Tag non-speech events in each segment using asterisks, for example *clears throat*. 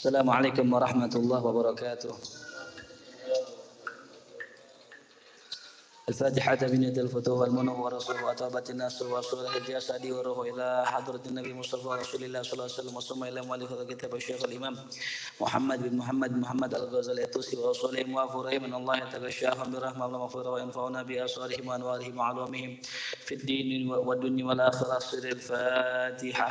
السلام عليكم ورحمة الله وبركاته. الفاتحة بنية الفتوح والمنه ورسوله وطابت الناس وصول الجسد والروح إلى حضرة النبي مصطفى رسول الله صلى الله عليه وسلم وصلى إلى مؤلف كتاب الشيخ الإمام محمد بن محمد محمد الغزالي التوسي ورسولهم وافرهم من الله يتغشاهم برحمة الله مغفرة وينفعنا بأسرارهم وأنوارهم وعلومهم في الدين والدنيا والآخرة. سر الفاتحة.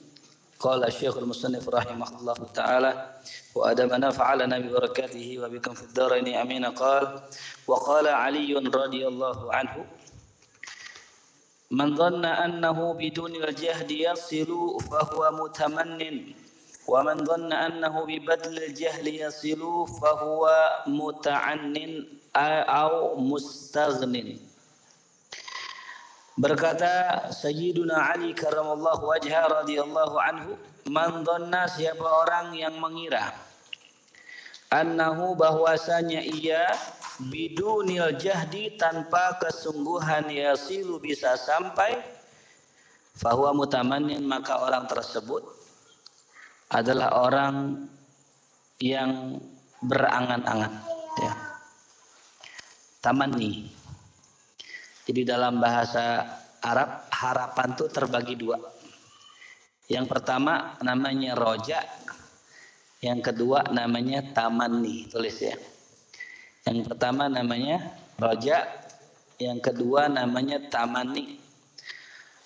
قال الشيخ المصنف رحمه الله تعالى وأدم نفعلنا ببركاته وبكم في الدارين. أمين. قال وقال علي رضي الله عنه من ظن أنه بدون الجهد يصل فهو متمن ومن ظن أنه ببذل الجهل يصل فهو متعن أو مستغن. Berkata Sayyiduna Ali karramallahu wajha radhiyallahu anhu, "Man dhanna siapa orang yang mengira annahu bahwasanya ia bidunil jahdi tanpa kesungguhan yasilu bisa sampai fahuwa mutamannin maka orang tersebut adalah orang yang berangan-angan ya. Tamanni jadi dalam bahasa Arab harapan itu terbagi dua. Yang pertama namanya roja, yang kedua namanya tamanni, tulis ya. Yang pertama namanya roja, yang kedua namanya tamanni.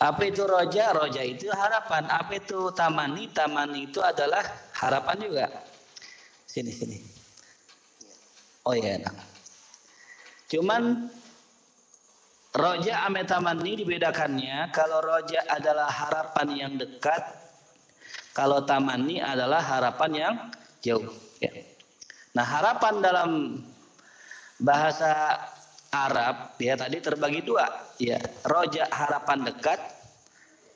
Apa itu roja? Roja itu harapan. Apa itu tamani? Tamani itu adalah harapan juga. Sini sini. Oh iya. Cuman Roja ame tamanni dibedakannya. Kalau roja adalah harapan yang dekat, kalau tamanni adalah harapan yang jauh. Ya. Nah harapan dalam bahasa Arab ya tadi terbagi dua. Ya roja harapan dekat,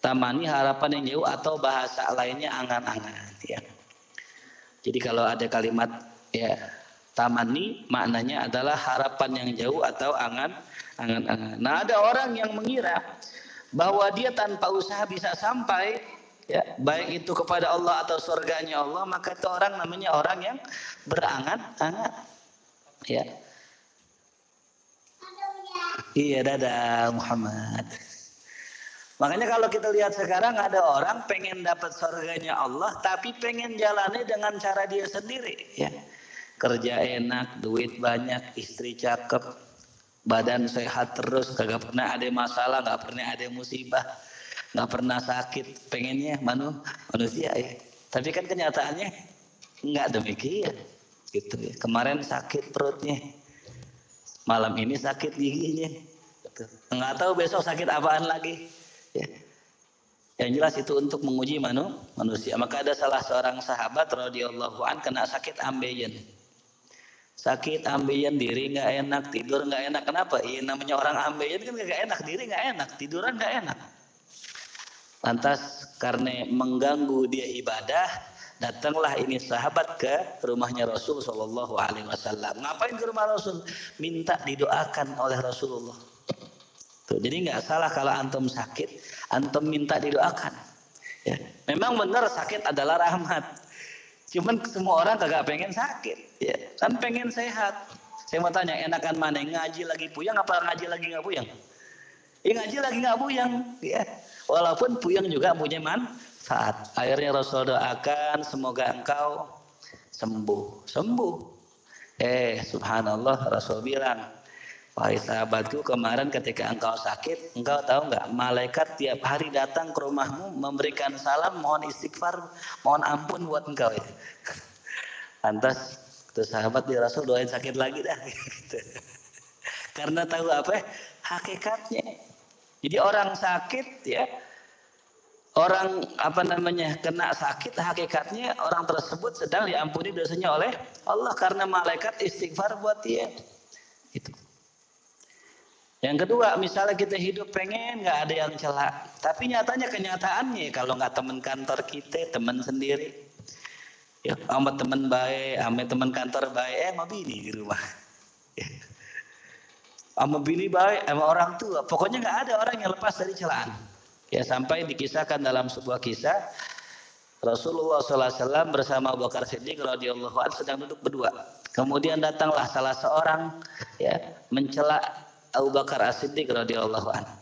tamani harapan yang jauh atau bahasa lainnya angan-angan. Ya. Jadi kalau ada kalimat ya tamani maknanya adalah harapan yang jauh atau angan angan-angan. Nah, ada orang yang mengira bahwa dia tanpa usaha bisa sampai ya, baik itu kepada Allah atau surganya Allah, maka itu orang namanya orang yang berangan-angan. Ya. Iya, dadah Muhammad. Makanya kalau kita lihat sekarang ada orang pengen dapat surganya Allah tapi pengen jalani dengan cara dia sendiri ya. Kerja enak, duit banyak, istri cakep, badan sehat terus kagak pernah ada masalah nggak pernah ada musibah nggak pernah sakit. Pengennya manu manusia ya. Tapi kan kenyataannya nggak demikian gitu ya. Kemarin sakit perutnya malam ini sakit giginya. Gitu. nggak tahu besok sakit apaan lagi ya. Yang jelas itu untuk menguji manu, manusia. Maka ada salah seorang sahabat radhiyallahu an kena sakit ambeien sakit ambeien diri nggak enak tidur nggak enak. Kenapa? Iya namanya orang ambeien kan nggak enak diri nggak enak tiduran nggak enak. Lantas karena mengganggu dia ibadah datanglah ini sahabat ke rumahnya Rasul Shallallahu Alaihi Wasallam. Ngapain ke rumah Rasul? Minta didoakan oleh Rasulullah. Tuh, jadi nggak salah kalau antum sakit antum minta didoakan. Ya memang benar sakit adalah rahmat Cuman semua orang kagak pengen sakit, ya. Kan pengen sehat. Saya mau tanya, enakan mana? Ngaji lagi puyang apa ngaji lagi nggak puyang? Ya ngaji lagi nggak puyang, ya. Walaupun puyang juga punya manfaat. Akhirnya Rasul doakan semoga engkau sembuh, sembuh. Eh, subhanallah Rasul bilang, Wahai sahabatku kemarin ketika engkau sakit, engkau tahu nggak malaikat tiap hari datang ke rumahmu memberikan salam, mohon istighfar, mohon ampun buat engkau itu. *laughs* Lantas tuh sahabat di Rasul doain sakit lagi dah. *laughs* Karena tahu apa? Hakikatnya. Jadi orang sakit ya, orang apa namanya kena sakit hakikatnya orang tersebut sedang diampuni dosanya oleh Allah karena malaikat istighfar buat dia itu yang kedua misalnya kita hidup pengen nggak ada yang celak. Tapi nyatanya kenyataannya kalau nggak teman kantor kita teman sendiri. Ya sama teman baik sama teman kantor baik eh mau bini di rumah. Sama bini baik sama orang tua. Pokoknya nggak ada orang yang lepas dari celaan. Ya sampai dikisahkan dalam sebuah kisah Rasulullah SAW bersama Abu Bakar Siddiq radhiyallahu anhu sedang duduk berdua. Kemudian datanglah salah seorang ya mencela Abu Bakar As-Siddiq radhiyallahu anhu.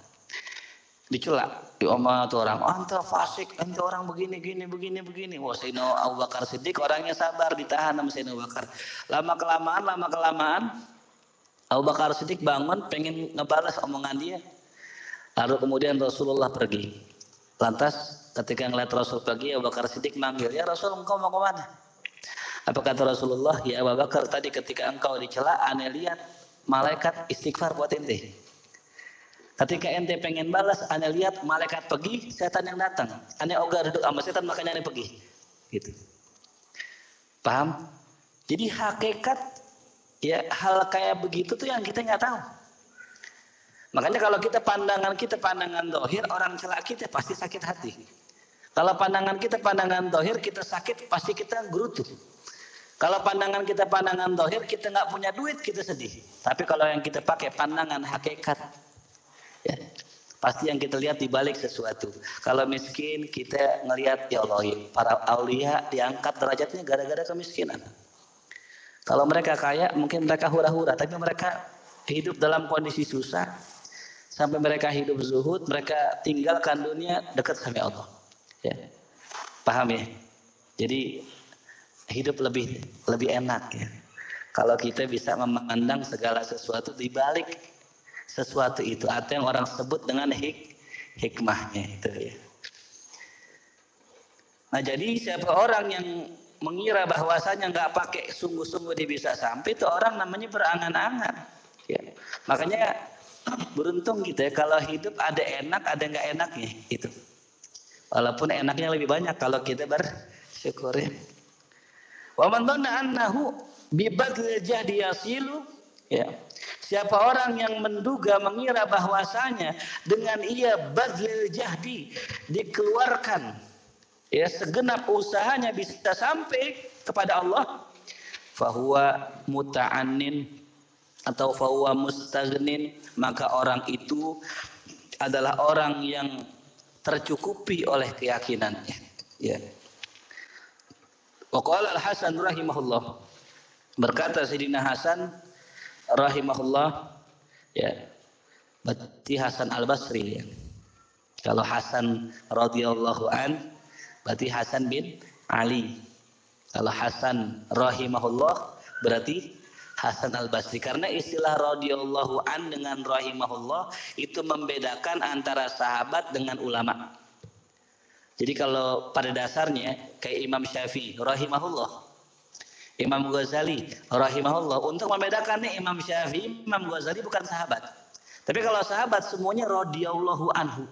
Dicela di omah tuh orang, oh, anta fasik, anta orang begini begini begini begini. Wah, Sayyidina Abu Bakar Siddiq orangnya sabar ditahan sama Sayyidina Abu Bakar. Lama kelamaan, lama kelamaan Abu Bakar Siddiq bangun pengen ngebalas omongan dia. Lalu kemudian Rasulullah pergi. Lantas ketika ngeliat Rasul pergi, Abu Bakar Siddiq manggil, ya Rasul engkau mau ke mana? Apa kata Rasulullah? Ya Abu Bakar tadi ketika engkau dicela, aneh lihat malaikat istighfar buat ente. Ketika ente pengen balas, aneh lihat malaikat pergi, setan yang datang. Aneh ogah duduk sama setan, makanya aneh pergi. Gitu. Paham? Jadi hakikat ya hal kayak begitu tuh yang kita nggak tahu. Makanya kalau kita pandangan kita pandangan dohir, orang celak kita pasti sakit hati. Kalau pandangan kita pandangan dohir, kita sakit, pasti kita gerutu. Kalau pandangan kita pandangan dohir, kita nggak punya duit, kita sedih. Tapi kalau yang kita pakai pandangan hakikat, ya, pasti yang kita lihat di balik sesuatu. Kalau miskin, kita ngelihat ya Allah, ya, para aulia diangkat derajatnya gara-gara kemiskinan. Kalau mereka kaya, mungkin mereka hura-hura, tapi mereka hidup dalam kondisi susah, sampai mereka hidup zuhud, mereka tinggalkan dunia dekat sama Allah. Ya. Paham ya? Jadi hidup lebih lebih enak ya. Kalau kita bisa memandang segala sesuatu di balik sesuatu itu atau yang orang sebut dengan hik hikmahnya itu ya. Nah jadi siapa orang yang mengira bahwasanya nggak pakai sungguh-sungguh dia bisa sampai itu orang namanya berangan-angan. Ya. Makanya *clears throat* beruntung gitu ya kalau hidup ada enak ada nggak enaknya itu walaupun enaknya lebih banyak kalau kita bersyukur ya wa man annahu bibadl jahdi yasilu. Ya. Siapa orang yang menduga mengira bahwasanya dengan ia badlil jahdi dikeluarkan ya segenap usahanya bisa sampai kepada Allah fahuwa muta'annin atau fahuwa mustaghnin maka orang itu adalah orang yang tercukupi oleh keyakinannya. Ya Waqala Al-Hasan rahimahullah. Berkata Sayyidina Hasan rahimahullah ya berarti Hasan Al-Basri ya. Kalau Hasan radhiyallahu an berarti Hasan bin Ali. Kalau Hasan rahimahullah berarti Hasan Al Basri karena istilah radhiyallahu an dengan rahimahullah itu membedakan antara sahabat dengan ulama. Jadi kalau pada dasarnya kayak Imam Syafi'i rahimahullah, Imam Ghazali rahimahullah untuk membedakan nih Imam Syafi'i, Imam Ghazali bukan sahabat. Tapi kalau sahabat semuanya radhiyallahu anhu.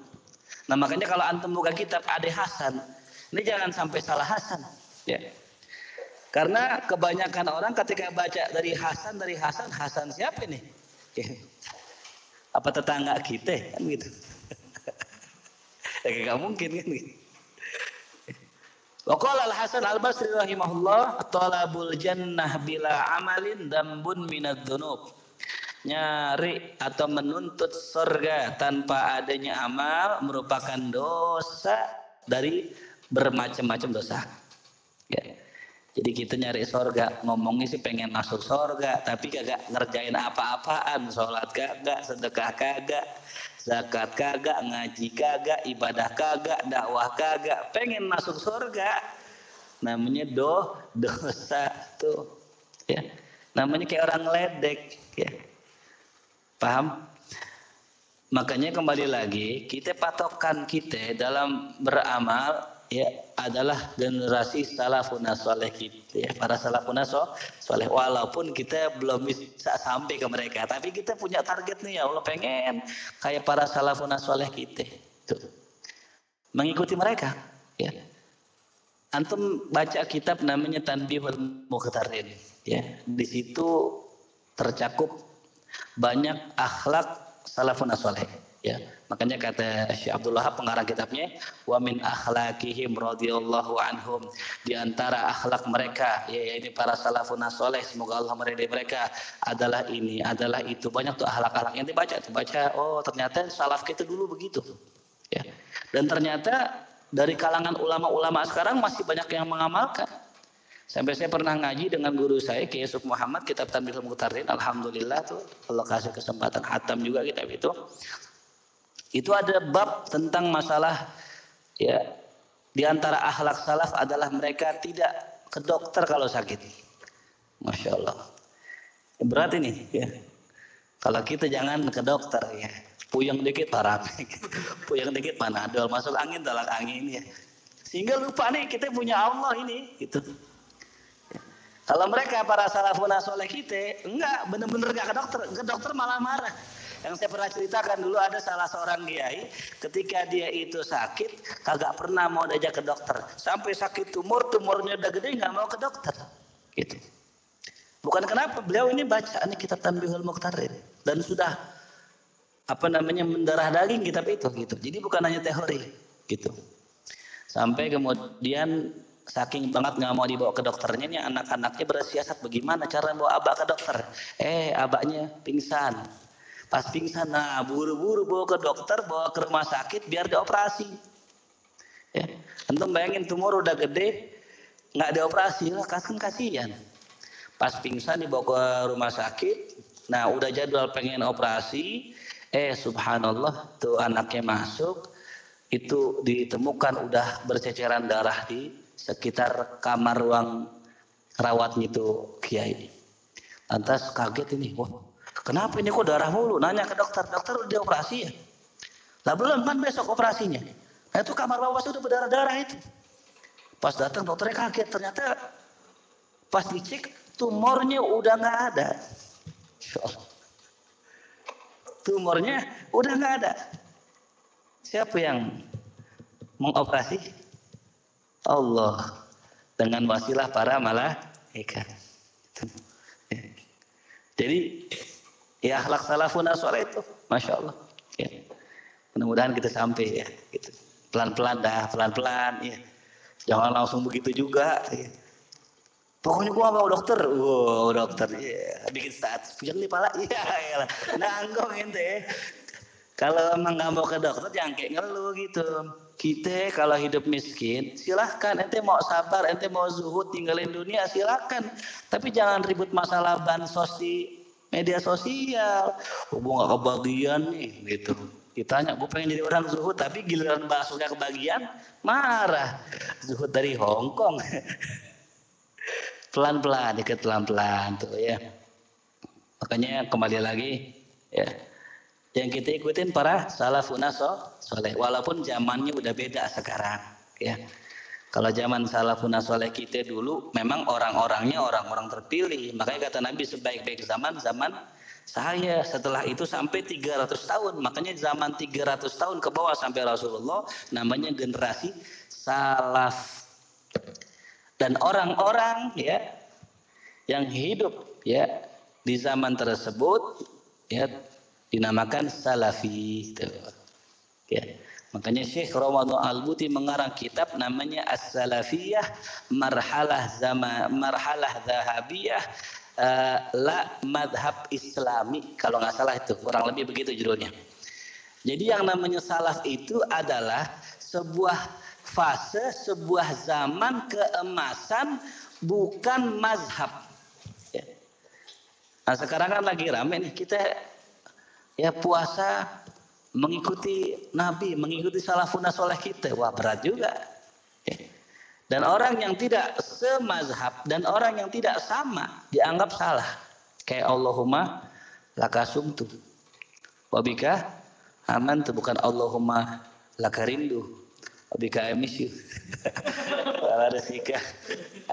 Nah makanya kalau antum buka kitab Ade Hasan, ini jangan sampai salah Hasan. Ya. Karena kebanyakan orang ketika baca dari Hasan, dari Hasan, Hasan siapa nih? Apa tetangga kita kan gitu. *laughs* ya gak mungkin kan gitu. Waqala al-Hasan al-Basri rahimahullah, talabul jannah bila amalin dambun minad dhunub. Nyari atau menuntut surga tanpa adanya amal merupakan dosa dari bermacam-macam dosa. Ya. Jadi kita nyari sorga, ngomongnya sih pengen masuk sorga, tapi kagak ngerjain apa-apaan, sholat kagak, sedekah kagak, zakat kagak, ngaji kagak, ibadah kagak, dakwah kagak, pengen masuk sorga, namanya do dosa tuh, ya, namanya kayak orang ledek, ya, paham? Makanya kembali lagi kita patokan kita dalam beramal ya adalah generasi salafun soleh kita ya para salafun soleh walaupun kita belum bisa sampai ke mereka tapi kita punya target nih ya Allah pengen kayak para salafun soleh kita tuh mengikuti mereka. Ya. Antum baca kitab namanya Tanbihul Muqtarin. Ya, di situ tercakup banyak akhlak salafun soleh. Ya, makanya kata Syekh Abdullah pengarang kitabnya, wa min akhlakihim radhiyallahu anhum. Di antara akhlak mereka ya ini para salafun soleh semoga Allah meridai mereka adalah ini adalah itu. Banyak tuh akhlak-akhlak. Yang dibaca tuh baca oh ternyata salaf kita dulu begitu. Ya. Dan ternyata dari kalangan ulama-ulama sekarang masih banyak yang mengamalkan. Sampai saya pernah ngaji dengan guru saya Kiai Yusuf Muhammad kitab Tanbihul Muqtarin alhamdulillah tuh Allah kasih kesempatan hatam juga kitab itu. Itu ada bab tentang masalah ya di antara akhlak salaf adalah mereka tidak ke dokter kalau sakit. Masya Allah. Berat ini ya. Kalau kita jangan ke dokter ya. Puyeng dikit parapek. *laughs* Puyeng dikit panadol. Masuk angin tolak angin ya. Sehingga lupa nih kita punya Allah ini gitu. Kalau mereka para salafun soleh kita, enggak, benar-benar enggak ke dokter. Ke dokter malah marah. Yang saya pernah ceritakan dulu ada salah seorang kiai, ketika dia itu sakit, kagak pernah mau diajak ke dokter. Sampai sakit tumor, tumornya udah gede, nggak mau ke dokter. Gitu. Bukan kenapa, beliau ini baca ini kitab Tanbihul Muqtarin. Dan sudah apa namanya mendarah daging kitab itu gitu. Jadi bukan hanya teori gitu. Sampai kemudian saking banget nggak mau dibawa ke dokternya nih anak-anaknya bersiasat bagaimana cara bawa abak ke dokter eh abaknya pingsan pas pingsan nah buru-buru bawa ke dokter bawa ke rumah sakit biar dioperasi ya antum bayangin tumor udah gede nggak dioperasi lah kan kasihan pas pingsan dibawa ke rumah sakit nah udah jadwal pengen operasi eh subhanallah tuh anaknya masuk itu ditemukan udah berceceran darah di sekitar kamar ruang rawatnya itu kiai. Lantas kaget ini, wah kenapa ini kok darah mulu? Nanya ke dokter, dokter udah operasi ya? Lah belum kan besok operasinya. Nah itu kamar rawat sudah berdarah-darah itu. Pas datang dokternya kaget, ternyata pas dicek tumornya udah nggak ada. Tumornya udah nggak ada. Siapa yang mengoperasi? Allah dengan wasilah para malaikat. Jadi ya akhlak salafun soleh itu, masya Allah. Ya. Mudah-mudahan kita sampai ya, gitu. Pelan-pelan dah, pelan-pelan ya. Jangan langsung begitu juga. Ya. Pokoknya gua mau dokter, wow dokter, ya. bikin status, punya nih pala, *laughs* ya, nanggong ente. Kalau emang nggak mau ke dokter jangan kayak ngeluh gitu kita kalau hidup miskin silahkan ente mau sabar ente mau zuhud tinggalin dunia silahkan tapi jangan ribut masalah bansos di media sosial hubung gak kebagian nih gitu. Ditanya gue pengen jadi orang zuhud tapi giliran baksonya kebagian marah. Zuhud dari Hong Kong. *laughs* Pelan-pelan dikit pelan-pelan tuh ya. Makanya kembali lagi ya. Yang kita ikutin para salafun soleh. Walaupun zamannya udah beda sekarang ya kalau zaman salafun soleh kita dulu memang orang-orangnya orang-orang terpilih. Makanya kata Nabi sebaik-baik zaman zaman saya. Setelah itu sampai 300 tahun. Makanya zaman 300 tahun ke bawah sampai Rasulullah namanya generasi salaf. Dan orang-orang ya yang hidup ya di zaman tersebut ya dinamakan salafi. Gitu. Ya. Makanya Syekh Ramadan Al-Buti mengarang kitab namanya As-Salafiyah Marhalah Zama Marhalah Zahabiyah uh, La Madhab Islami kalau nggak salah itu kurang lebih begitu judulnya. Jadi yang namanya salaf itu adalah sebuah fase, sebuah zaman keemasan bukan mazhab. Ya. Nah sekarang kan lagi rame nih kita ya puasa mengikuti Nabi, mengikuti salafun soleh kita. Wah berat juga. Dan orang yang tidak semazhab dan orang yang tidak sama dianggap salah. Kayak Allahumma lakasumtu. Wabika aman tuh bukan Allahumma lakarindu. Wabika I miss you. *laughs*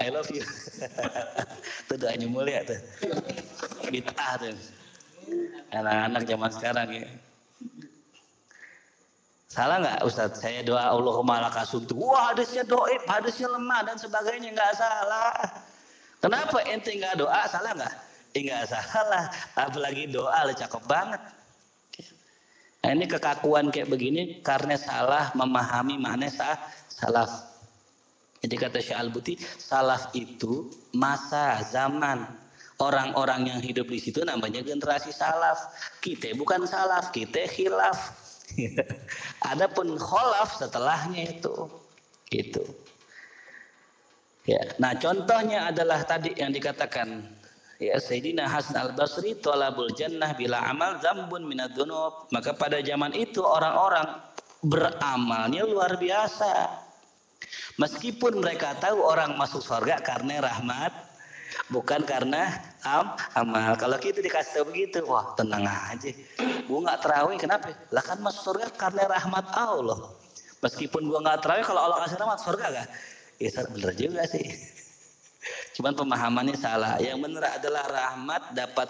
I love you. *laughs* itu doanya mulia tuh. Bid'ah tuh anak-anak zaman sekarang ya Salah nggak Ustadz? Saya doa Allahumma laka suntu. Wah hadisnya doib, hadisnya lemah dan sebagainya nggak salah. Kenapa ente nggak doa? Salah nggak? Enggak eh, salah. Apalagi doa le cakep banget. Nah, ini kekakuan kayak begini karena salah memahami makna sah, salaf. Jadi kata Syekh Al-Buti, salaf itu masa zaman orang-orang yang hidup di situ namanya generasi salaf. Kita bukan salaf, kita khilaf. *laughs* Adapun kholaf setelahnya itu. Itu. Ya, nah contohnya adalah tadi yang dikatakan ya Sayyidina Hasan Al-Basri talabul jannah bila amal zambun minadunub. Maka pada zaman itu orang-orang beramalnya luar biasa. Meskipun mereka tahu orang masuk surga karena rahmat bukan karena am amal. Kalau kita dikasih tahu begitu, wah tenang aja. Gua nggak terawih kenapa? Lah kan masuk surga karena rahmat Allah. Meskipun gua nggak terawih, kalau Allah kasih rahmat surga gak? Ya benar juga sih. Cuman pemahamannya salah. Yang benar adalah rahmat dapat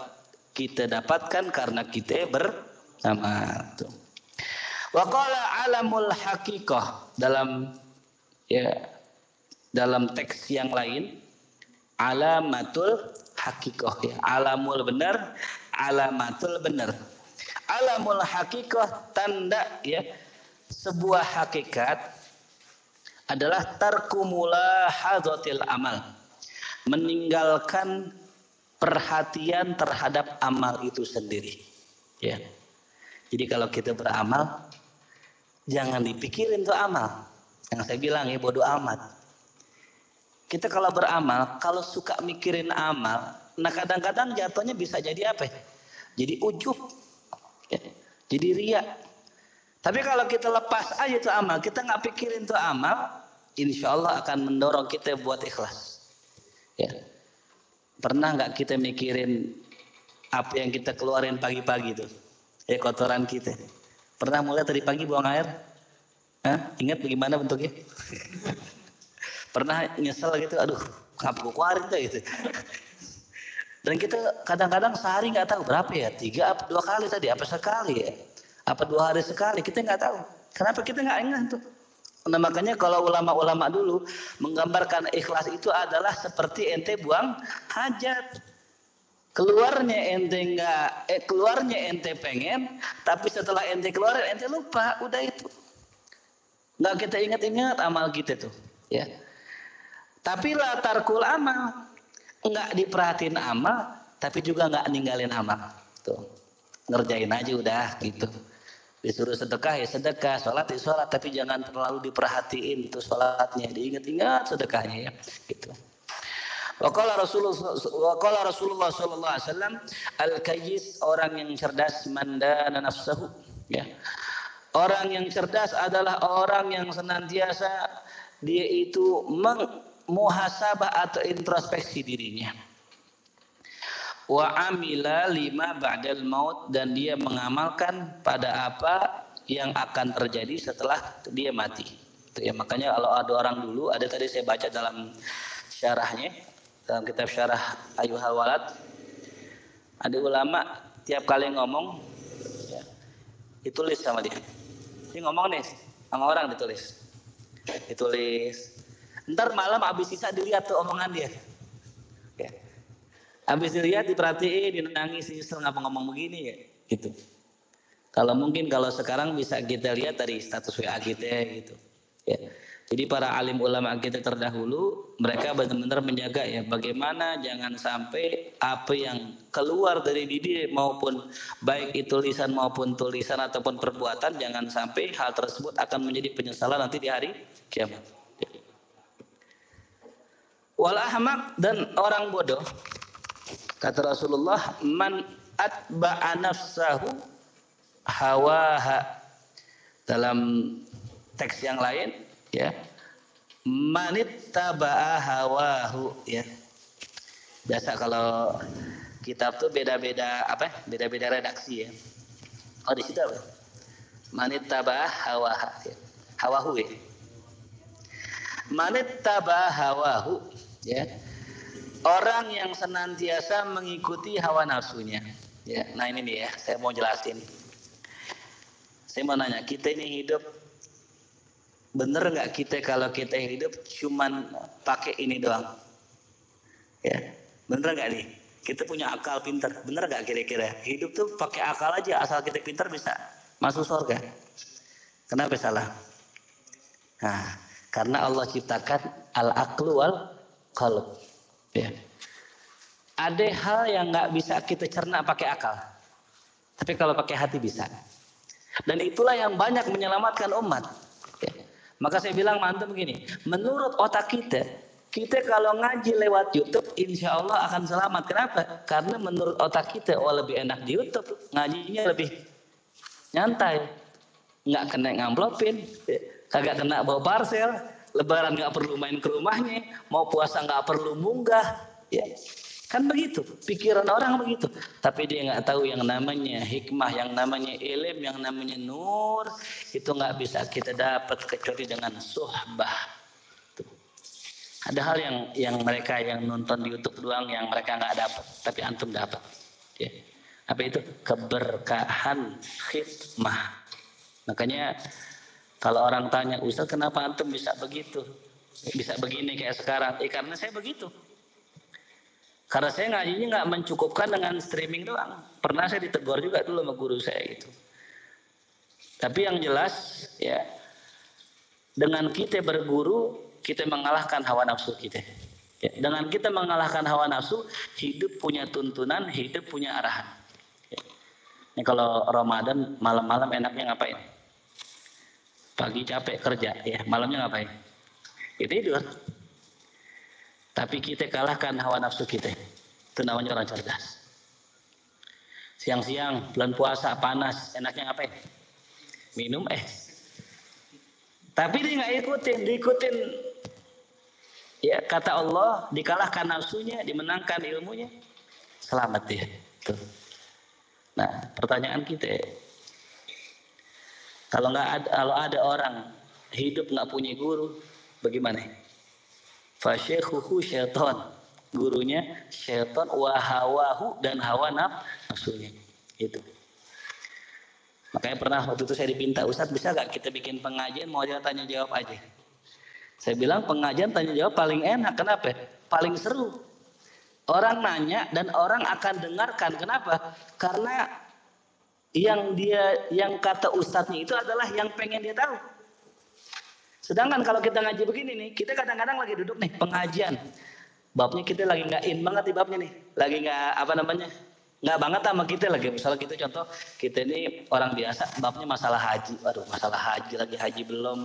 kita dapatkan karena kita bersama. Waqala alamul hakikah dalam ya dalam teks yang lain alamatul hakikoh ya alamul benar alamatul benar. Alamul hakikoh tanda ya sebuah hakikat adalah tarkumula hadotil amal. Meninggalkan perhatian terhadap amal itu sendiri ya. Jadi kalau kita beramal jangan dipikirin tuh amal. Yang saya bilang ya bodoh amat kita kalau beramal, kalau suka mikirin amal, nah kadang-kadang jatuhnya bisa jadi apa? Jadi ujub, ya. jadi ria. Tapi kalau kita lepas aja itu amal, kita nggak pikirin itu amal, insya Allah akan mendorong kita buat ikhlas. Ya. Pernah nggak kita mikirin apa yang kita keluarin pagi-pagi itu? Ya kotoran kita. Pernah mulai tadi pagi buang air? Hah? Ingat bagaimana bentuknya? *laughs* pernah nyesel gitu aduh ngapa gue keluarin tuh gitu. Dan kita kadang-kadang sehari nggak tahu berapa ya tiga apa dua kali tadi apa sekali ya apa dua hari sekali kita nggak tahu. Kenapa kita nggak ingat tuh? Nah makanya kalau ulama-ulama dulu menggambarkan ikhlas itu adalah seperti ente buang hajat. Keluarnya ente nggak eh keluarnya ente pengen tapi setelah ente keluar ente lupa udah itu. Nggak kita ingat-ingat amal kita tuh ya tapi latar kul amal. Enggak diperhatiin amal, tapi juga enggak ninggalin amal. Tuh. Ngerjain aja udah gitu. Disuruh sedekah ya sedekah, sholat ya sholat, tapi jangan terlalu diperhatiin itu sholatnya. Diingat-ingat sedekahnya ya. Gitu. Wakala Rasulullah Wakala Rasulullah sallallahu alaihi wasallam al-kayyis orang yang cerdas mandana nafsahu ya. Orang yang cerdas adalah orang yang senantiasa dia itu meng muhasabah atau introspeksi dirinya. Wa amila lima ba'dal maut dan dia mengamalkan pada apa yang akan terjadi setelah dia mati. Itu ya makanya kalau ada orang dulu ada tadi saya baca dalam syarahnya dalam kitab syarah Ayuhal Walad ada ulama tiap kali ngomong ya, ditulis sama dia. Ini ngomong nih sama orang ditulis. Ditulis Ntar malam habis sisa dilihat tuh omongan dia. Ya. Habis dilihat, diperhatiin, dinangis, nyesel ngapa ngomong begini ya. Gitu. Kalau mungkin kalau sekarang bisa kita lihat dari status WA kita gitu. Ya. Jadi para alim ulama kita terdahulu mereka benar-benar menjaga ya bagaimana jangan sampai apa yang keluar dari diri maupun baik itu lisan maupun tulisan ataupun perbuatan jangan sampai hal tersebut akan menjadi penyesalan nanti di hari kiamat wal ahmak dan orang bodoh. Kata Rasulullah man atba'a nafsahu hawaha. Dalam teks yang lain ya manit taba'a hawahu ya. Biasa kalau kitab tuh beda-beda apa beda-beda redaksi ya. Oh di situ apa? Manit taba'a hawaha ya. hawahu ya. Manit taba'a hawahu ya orang yang senantiasa mengikuti hawa nafsunya ya nah ini nih ya saya mau jelasin Saya mau nanya, kita ini hidup bener nggak kita kalau kita hidup cuman pakai ini doang? Ya, bener nggak nih? Kita punya akal pinter, bener nggak kira-kira? Hidup tuh pakai akal aja, asal kita pinter bisa masuk surga. Kenapa salah? Nah, karena Allah ciptakan al-aqlu wal qalb. Ya. Ada hal yang nggak bisa kita cerna pakai akal. Tapi kalau pakai hati bisa. Dan itulah yang banyak menyelamatkan umat. Ya. Maka saya bilang mantu begini, menurut otak kita, kita kalau ngaji lewat YouTube, insya Allah akan selamat. Kenapa? Karena menurut otak kita, oh lebih enak di YouTube, ngajinya lebih nyantai nggak kena ngamplopin, kagak kena bawa parcel, lebaran nggak perlu main ke rumahnya, mau puasa nggak perlu munggah, ya kan begitu pikiran orang begitu. Tapi dia nggak tahu yang namanya hikmah yang namanya ilm yang namanya nur itu nggak bisa kita dapat kecuali dengan suhbah. Ada hal yang yang mereka yang nonton di YouTube doang yang mereka nggak dapat tapi antum dapat. Ya. Apa itu? Keberkahan hikmah Makanya kalau orang tanya, Ustaz kenapa antum bisa begitu? Bisa begini kayak sekarang? Eh karena saya begitu. Karena saya ngajinya nggak mencukupkan dengan streaming doang. Pernah saya ditegur juga dulu sama guru saya gitu. Tapi yang jelas ya dengan kita berguru kita mengalahkan hawa nafsu kita. Ya, dengan kita mengalahkan hawa nafsu, hidup punya tuntunan, hidup punya arahan. Ya. Ini kalau Ramadan malam-malam enaknya ngapain? Pagi capek kerja, ya malamnya ngapain? Ya tidur. Tapi kita kalahkan hawa nafsu kita. Itu namanya orang cerdas. Siang-siang, bulan puasa, panas, enaknya ngapain? Minum es. Tapi dia nggak ikutin, diikutin ya kata Allah dikalahkan nafsunya, dimenangkan ilmunya, selamat dia. Tuh. Nah, pertanyaan kita kalau nggak ada, kalau ada orang hidup nggak punya guru, bagaimana? Fasyekhuhu syaitan. Gurunya syaitan wahawahu dan hawa nafsunya. Itu. Makanya pernah waktu itu saya dipinta, Ustaz bisa gak kita bikin pengajian mau dia tanya jawab aja. Saya bilang pengajian tanya jawab paling enak. Kenapa? Paling seru. Orang nanya dan orang akan dengarkan. Kenapa? Karena yang dia yang kata ustadznya itu adalah yang pengen dia tahu. Sedangkan kalau kita ngaji begini nih, kita kadang-kadang lagi duduk nih pengajian. Babnya kita lagi nggak in banget di babnya nih. Lagi nggak apa namanya? nggak banget sama kita lagi. Misalnya kita contoh, kita ini orang biasa, babnya masalah haji. Waduh, masalah haji lagi haji belum.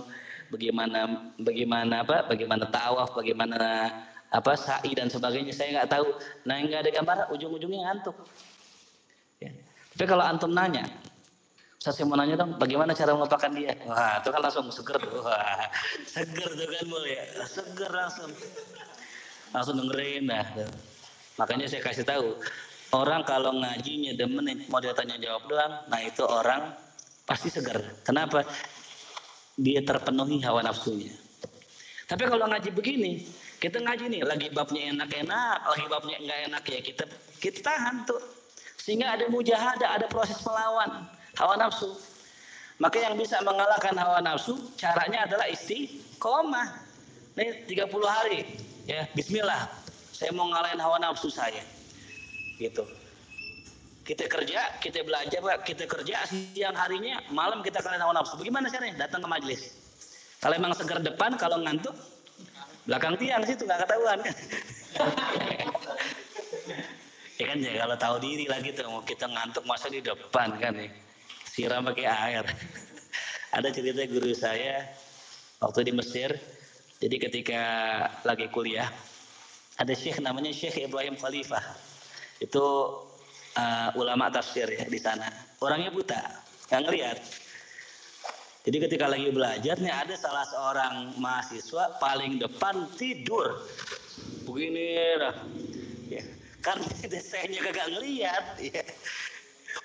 Bagaimana bagaimana apa? Bagaimana tawaf, bagaimana apa sa'i dan sebagainya saya nggak tahu. Nah, nggak ada gambar, ujung-ujungnya ngantuk. Ya. Tapi kalau antum nanya, saya mau nanya dong, bagaimana cara melupakan dia? Wah, itu kan langsung seger tuh. Wah, seger tuh kan mulia. Seger langsung. Langsung dengerin dah. Makanya saya kasih tahu, orang kalau ngajinya demen mau dia tanya jawab doang, nah itu orang pasti seger. Kenapa? Dia terpenuhi hawa nafsunya. Tapi kalau ngaji begini, kita ngaji nih, lagi babnya enak-enak, lagi babnya enggak enak ya kita kita tahan tuh sehingga ada mujahadah, ada proses melawan hawa nafsu. Maka yang bisa mengalahkan hawa nafsu caranya adalah istiqomah. Ini 30 hari ya, bismillah. Saya mau ngalahin hawa nafsu saya. Gitu. Kita kerja, kita belajar, kita kerja siang harinya, malam kita kalahin hawa nafsu. Bagaimana caranya? Datang ke majelis. Kalau emang segar depan, kalau ngantuk, belakang tiang situ nggak ketahuan. *laughs* ya kan ya kalau tahu diri lagi tuh mau kita ngantuk masa di depan kan ya. Siram pakai air. *laughs* Ada cerita guru saya waktu di Mesir jadi ketika lagi kuliah ada syekh namanya Syekh Ibrahim Khalifah. Itu uh, ulama tafsir ya di sana. Orangnya buta nggak ngeliat. Jadi ketika lagi belajar nih ada salah seorang mahasiswa paling depan tidur. Begini karena *laughs* desainnya kagak ngeliat ya.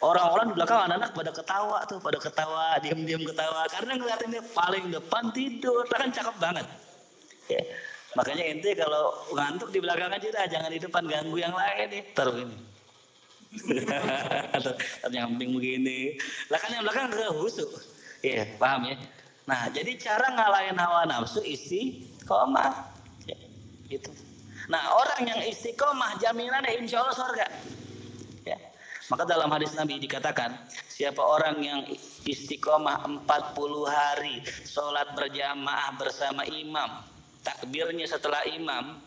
orang-orang di belakang anak-anak pada ketawa tuh pada ketawa diam-diam ketawa karena ngeliatinnya paling depan tidur kan cakep banget ya. makanya ente kalau ngantuk di belakang aja dah jangan di depan ganggu yang lain nih taruh ini *laughs* nyamping begini lah kan yang belakang kagak husuk Iya, paham ya? Nah, jadi cara ngalahin hawa nafsu istiqomah. Ya, itu. Nah, orang yang istiqomah jaminannya insya Allah surga. Ya. Maka dalam hadis Nabi dikatakan, siapa orang yang istiqomah 40 hari sholat berjamaah bersama imam, takbirnya setelah imam,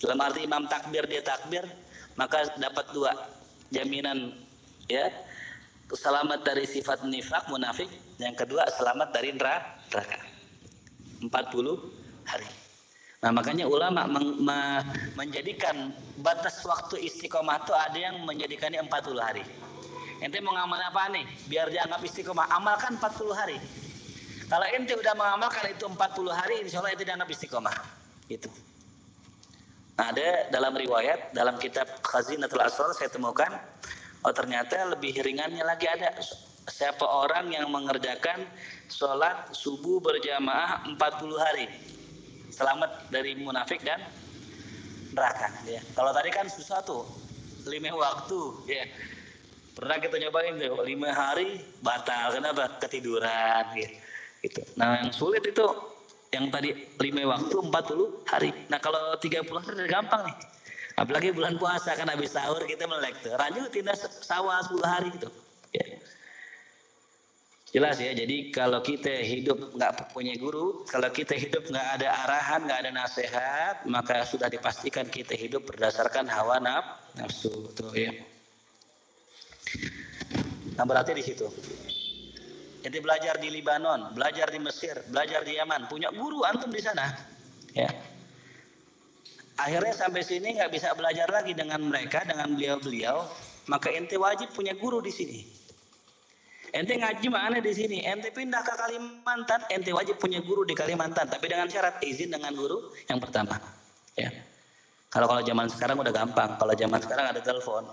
dalam arti imam takbir dia takbir, maka dapat dua jaminan ya selamat dari sifat nifak munafik yang kedua selamat dari neraka 40 hari nah makanya ulama meng, me, menjadikan batas waktu istiqomah itu ada yang menjadikannya 40 hari. Ente mau ngamal apa nih? Biar dianggap istiqomah. Amalkan 40 hari. Kalau ente udah mengamalkan itu 40 hari insya Allah ente dianggap istiqomah. Itu nah, ada dalam riwayat dalam kitab Khazinatul Asrar saya temukan Oh ternyata lebih ringannya lagi ada. Siapa orang yang mengerjakan sholat subuh berjamaah 40 hari selamat dari munafik dan neraka ya. Kalau tadi kan susah tuh lima waktu ya. Pernah kita nyobain tuh lima hari batal kenapa ketiduran ya. Gitu. Nah yang sulit itu yang tadi lima waktu 40 hari. Nah kalau 30 hari gampang nih Apalagi bulan puasa kan habis sahur kita melek tuh. Ranju tindak sawah 10 hari gitu. Jelas ya, jadi kalau kita hidup nggak punya guru, kalau kita hidup nggak ada arahan, nggak ada nasihat, maka sudah dipastikan kita hidup berdasarkan hawa nafsu, tuh ya. Nah berarti di situ. Jadi belajar di Libanon, belajar di Mesir, belajar di Yaman, punya guru antum di sana, ya. Akhirnya sampai sini nggak bisa belajar lagi dengan mereka, dengan beliau-beliau, maka ente wajib punya guru di sini. Ente ngaji mana di sini? Ente pindah ke Kalimantan, ente wajib punya guru di Kalimantan, tapi dengan syarat izin dengan guru yang pertama. Ya. Kalau kalau zaman sekarang udah gampang. Kalau zaman sekarang ada telepon.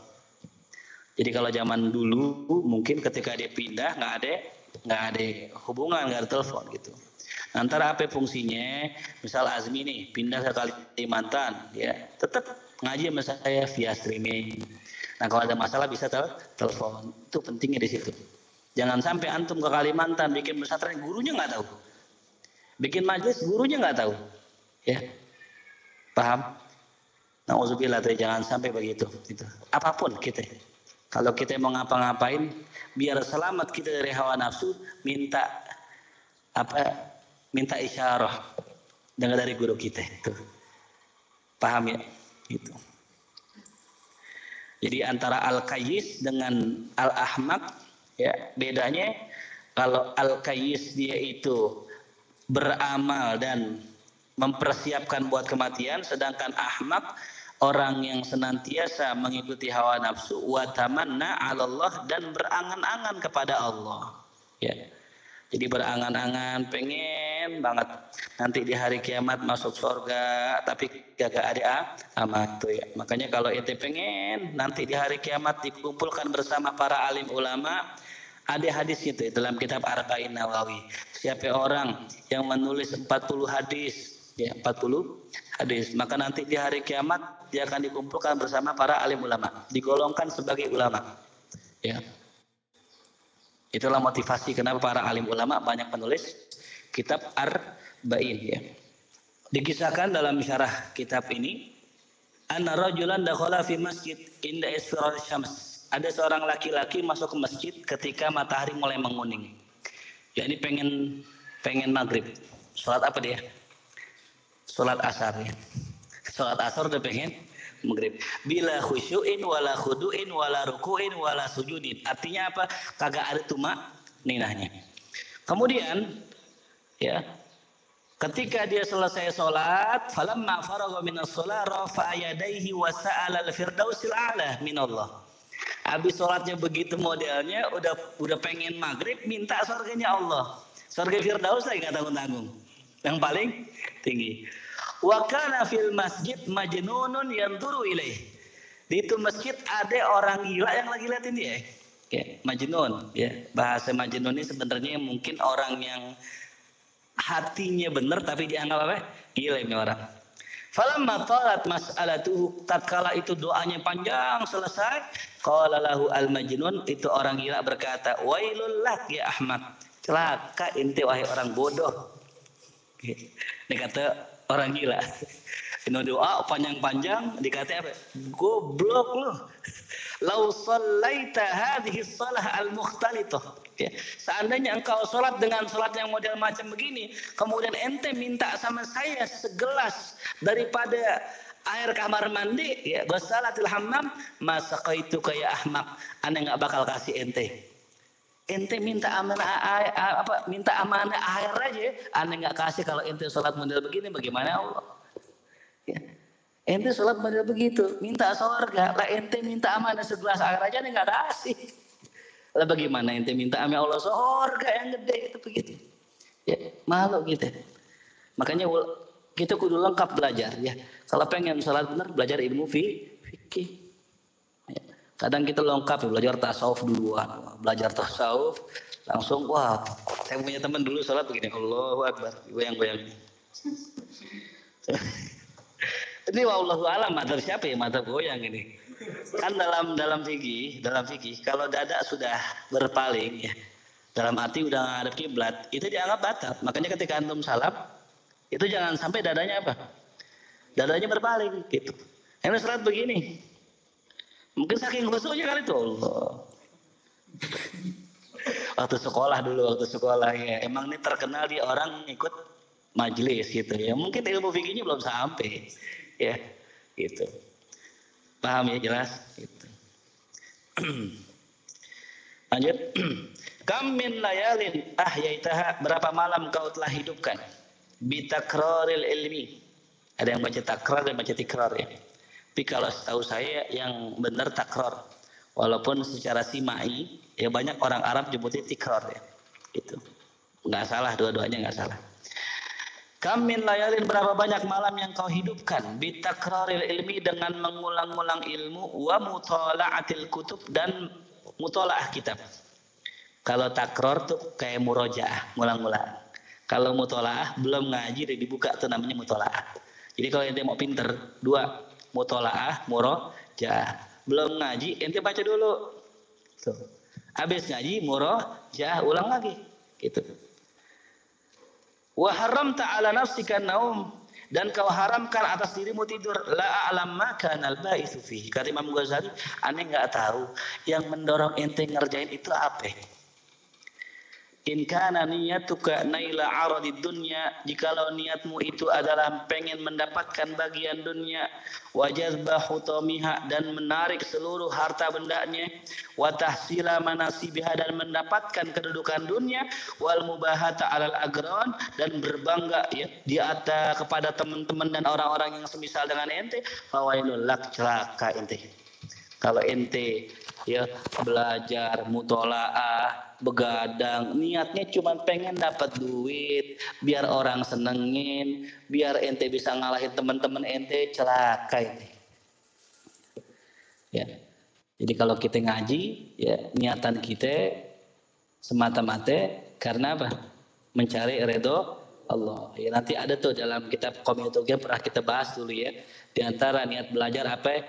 Jadi kalau zaman dulu mungkin ketika dia pindah nggak ada nggak ada hubungan nggak ada telepon gitu. Antara apa fungsinya? Misal Azmi nih pindah ke Kalimantan, ya tetap ngaji sama saya via streaming. Nah kalau ada masalah bisa tel telepon. Itu pentingnya di situ. Jangan sampai antum ke Kalimantan bikin pesantren gurunya nggak tahu. Bikin majelis gurunya nggak tahu. Ya. Paham? Nauzubillah jangan sampai begitu. Itu. Apa pun kita. Kalau kita mau ngapa-ngapain, biar selamat kita dari hawa nafsu, minta apa minta isyarah dengan dari guru kita itu. Paham ya? Itu. Jadi antara al-kayyis dengan al-ahmak ya bedanya kalau al-kayyis dia itu beramal dan mempersiapkan buat kematian sedangkan ahmak orang yang senantiasa mengikuti hawa nafsu wa tamanna 'ala Allah dan berangan-angan kepada Allah. Ya. Jadi berangan-angan pengen banget nanti di hari kiamat masuk surga tapi gak ada amat tuh ya. Makanya kalau ente pengen nanti di hari kiamat dikumpulkan bersama para alim ulama ada hadis itu dalam kitab Arba'in Nawawi. Siapa orang yang menulis 40 hadis ya 40 hadis maka nanti di hari kiamat dia akan dikumpulkan bersama para alim ulama digolongkan sebagai ulama ya Itulah motivasi kenapa para alim ulama banyak menulis kitab Arba'in ya. Dikisahkan dalam syarah kitab ini anna rajulan dakhala fi masjid inda isfirar syams. Ada seorang laki-laki masuk ke masjid ketika matahari mulai menguning. Ya ini pengen pengen maghrib. Salat apa dia? Salat asar ya. Salat asar udah pengen maghrib. Bila khusyuin wala khuduin wala rukuin wala sujudin. Artinya apa? Kagak ada tuma ninahnya. Kemudian ya ketika dia selesai sholat falamma faragha minas sholat rafa'a yadayhi wa sa'ala al-firdausil a'la minallah. Habis sholatnya begitu modelnya udah udah pengen maghrib minta surganya Allah. Surga firdaus lagi nggak tanggung-tanggung. Yang paling tinggi Wa kana fil masjid majnunun yanturu ilaih. Di itu masjid ada orang gila yang lagi liatin dia. Ya, majnun ya. Bahasa majnun ini sebenarnya mungkin orang yang hatinya benar tapi dianggap apa? Gila ini orang. Falamma talat mas'alatuhu tatkala itu doanya panjang selesai qala lahu al majnun itu orang gila berkata wailul lak ya Ahmad Celaka ente wahai orang bodoh. Ini kata orang gila. Ini doa panjang-panjang dikata apa? Goblok lu. Lau sallaita hadhihi salah al-mukhtalithah. Ya. Seandainya engkau sholat dengan sholat yang model macam begini, kemudian ente minta sama saya segelas daripada air kamar mandi, ya gosalatil hammam, masa itu kayak ahmak, aneh nggak bakal kasih ente. Ente minta amanah apa minta amanah air aja, aneh nggak kasih kalau ente sholat model begini, bagaimana Allah? Ya. Ente sholat model begitu, minta surga, lah ente minta amanah segelas air aja nggak kasih. Lah bagaimana ente minta ame Allah surga yang gede itu begitu. Ya, malu gitu. Makanya kita kudu lengkap belajar ya. Kalau pengen sholat benar belajar ilmu fi, fikih. Kadang kita lengkap ya, belajar tasawuf duluan, belajar tasawuf langsung wah saya punya teman dulu sholat begini Allahu Akbar goyang-goyang. *laughs* Ini wallahu alam madhab siapa ya madhab goyang ini? Kan dalam dalam fikih dalam fikih kalau dada sudah berpaling ya dalam arti udah ngadep kiblat itu dianggap batal. Makanya ketika antum salam itu jangan sampai dadanya apa? Dadanya berpaling gitu. Ini salat begini mungkin saking khusyuknya kali itu. Allah waktu sekolah dulu waktu sekolah ya. Emang ini terkenal di orang ikut majelis gitu ya. Mungkin ilmu fikihnya belum sampai ya. Gitu. Paham ya jelas? Gitu. *clears throat* lanjut. *clears throat* Kam min layalin ahyaitaha. Berapa malam kau telah hidupkan? Bitakraril ilmi. Ada yang baca takrar dan baca tikrar ya tapi kalau tahu saya yang benar takrar walaupun secara simai ya banyak orang Arab nyebutnya tikrar ya itu nggak salah dua-duanya nggak salah Kam min layalin berapa banyak malam yang kau hidupkan bitakraril ilmi dengan mengulang-ulang ilmu wa mutala'atil kutub dan mutola'ah kitab. Kalau takror tuh kayak murojaah, ngulang-ngulang. Kalau mutola'ah belum ngaji dibuka tuh namanya mutola'ah. Jadi kalau ente mau pinter, dua mutola'ah, murojaah. Belum ngaji, ente baca dulu. Tuh. Habis ngaji, murojaah, ulang lagi. Gitu wa haramta ala nafsika naum dan kau haramkan atas dirimu tidur la alam maka al baitsu fihi kata Imam Ghazali aneh nggak tahu yang mendorong ente ngerjain itu apa In kana niyatuka naila aradid dunya jikalau niatmu itu adalah pengen mendapatkan bagian dunia wajazbah hutamiha dan menarik seluruh harta bendanya wa tahsila manasibiha dan mendapatkan kedudukan dunia wal mubahata alal agron dan berbangga ya di atas kepada teman-teman dan orang-orang yang semisal dengan ente fawailul lak celaka ente. Kalau ente ya belajar mutolaah begadang. Niatnya cuma pengen dapat duit biar orang senengin biar ente bisa ngalahin teman-teman ente celaka ini ya jadi kalau kita ngaji ya niatan kita semata-mata karena apa? Mencari redho Allah. Ya nanti ada tuh dalam kitab komunitas pernah kita bahas dulu ya. Di antara niat belajar apa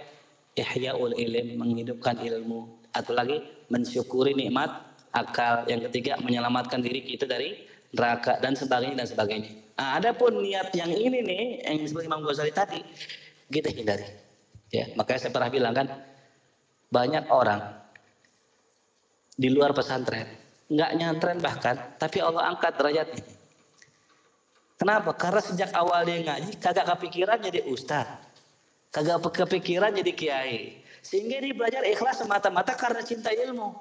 ihyaul ilm menghidupkan ilmu. Atau lagi mensyukuri nikmat akal. Yang ketiga menyelamatkan diri kita dari neraka dan sebagainya dan sebagainya. Nah, ada pun niat yang ini nih yang disebut Imam Ghazali tadi kita hindari. Ya makanya saya pernah bilang kan banyak orang di luar pesantren nggak nyantren bahkan tapi Allah angkat derajatnya. Kenapa? Karena sejak awal dia ngaji kagak kepikiran jadi ustadz Kagak kepikiran jadi kiai. Sehingga dia belajar ikhlas semata-mata karena cinta ilmu.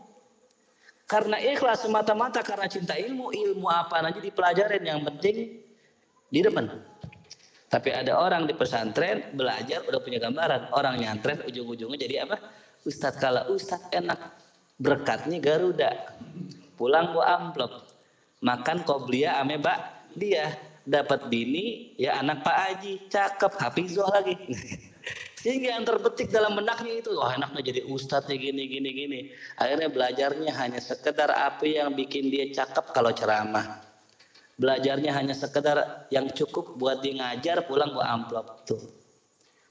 Karena ikhlas semata-mata karena cinta ilmu, ilmu apa aja dipelajarin yang penting di depan. Tapi ada orang di pesantren belajar udah punya gambaran. Orang nyantren ujung-ujungnya jadi apa? Ustadz kalau Ustadz enak berkatnya Garuda. Pulang gua amplop. Makan koblia ame bak dia dapat bini ya anak Pak Haji cakep hafizoh lagi *laughs* Sehingga yang terbetik dalam benaknya itu, oh enaknya jadi ustadz ya gini gini gini. Akhirnya belajarnya hanya sekedar apa yang bikin dia cakep kalau ceramah. Belajarnya hanya sekedar yang cukup buat dia ngajar pulang buat amplop tuh.